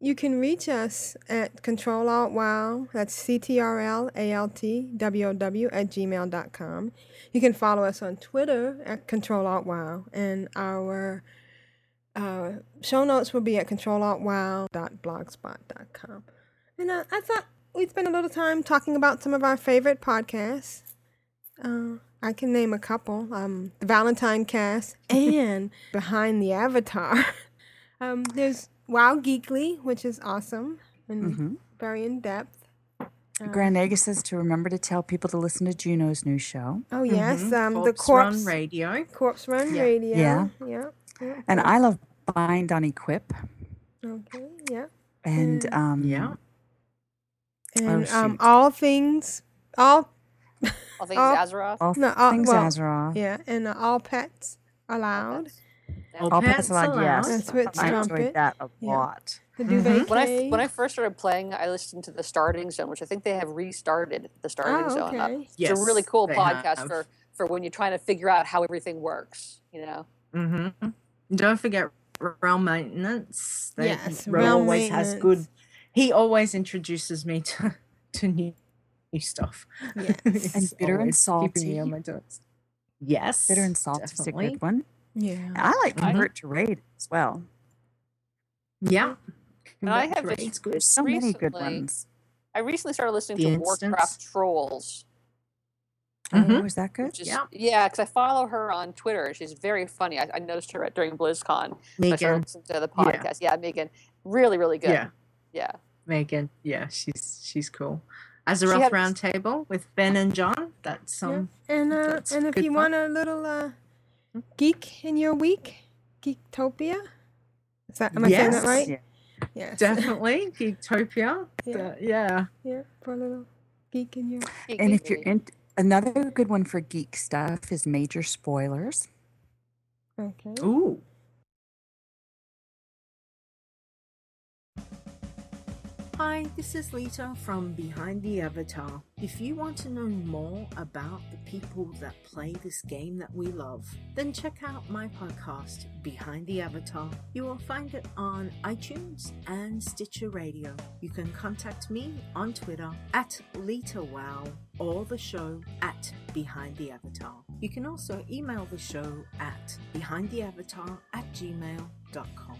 You can reach us at Control Alt Wow. That's C T R L A L T W O W at gmail.com. You can follow us on Twitter at Control Alt Wow. And our uh, show notes will be at controlaltwow.blogspot.com. And uh, I thought we'd spend a little time talking about some of our favorite podcasts. Uh, I can name a couple um, the Valentine Cast and Behind the Avatar. um, there's Wow Geekly, which is awesome and Mhm. very in depth. Grand Nagus says to remember to tell people to listen to Juno's new show. Oh yes, Mhm. um, the Corpse Run Radio. Corpse Run Yeah. Radio. Yeah. yeah, yeah. And I love Bind on Equip. Okay, yeah. And And- um, Yeah. And Oh, um, all things, all All things all- Azeroth. All no, all, things well, Azeroth. Yeah, and uh, all pets allowed. All All pets Pets Allowed, yes. And Switch I Trumpet. enjoyed that a Yeah. lot. The Mhm. Duvet When I when I first started playing, I listened to the Starting Zone, which I think they have restarted the Starting Oh, Zone up. okay. it's a really cool podcast have. for for when you're trying to figure out how everything works. You know. Mm-hmm. Don't forget realm maintenance. They, Yes, Ro realm always has good. maintenance. He always introduces me to to new new stuff. Yes. And bitter and always keeping me on my toes. Yes, Bitter and salt is a good one. Yeah. I like mm-hmm. I- convert to raid as well. Yeah, And I have Convert just raid's There's so many good ones. I recently started listening The to Instance. Warcraft Trolls. Oh, is that good? Is, Yeah. yeah, because I follow her on Twitter. She's very funny. I, I noticed her at, during BlizzCon. so I Megan. listening to the podcast. Yeah, Megan. Really, really good. Yeah, Yeah. Megan. Yeah, she's she's cool. As a rough had- round table with Ben and John. That's Yeah. um. And uh, that's and if you fun. want a little uh, geek in your week, Geektopia. Is that am I saying that right? Yeah. Yes. Definitely Geektopia. Yeah. The- yeah. yeah, for a little geek in your. Geek And Geek if you're Movie. in, another good one for geek stuff is major spoilers. Okay. Ooh. Hi, this is Leeta from Behind the Avatar. If you want to know more about the people that play this game that we love, then check out my podcast, Behind the Avatar. You will find it on iTunes and Stitcher Radio. You can contact me on Twitter at LeetaWow or the show at Behind the Avatar. You can also email the show at behindtheavatar at gmail.com.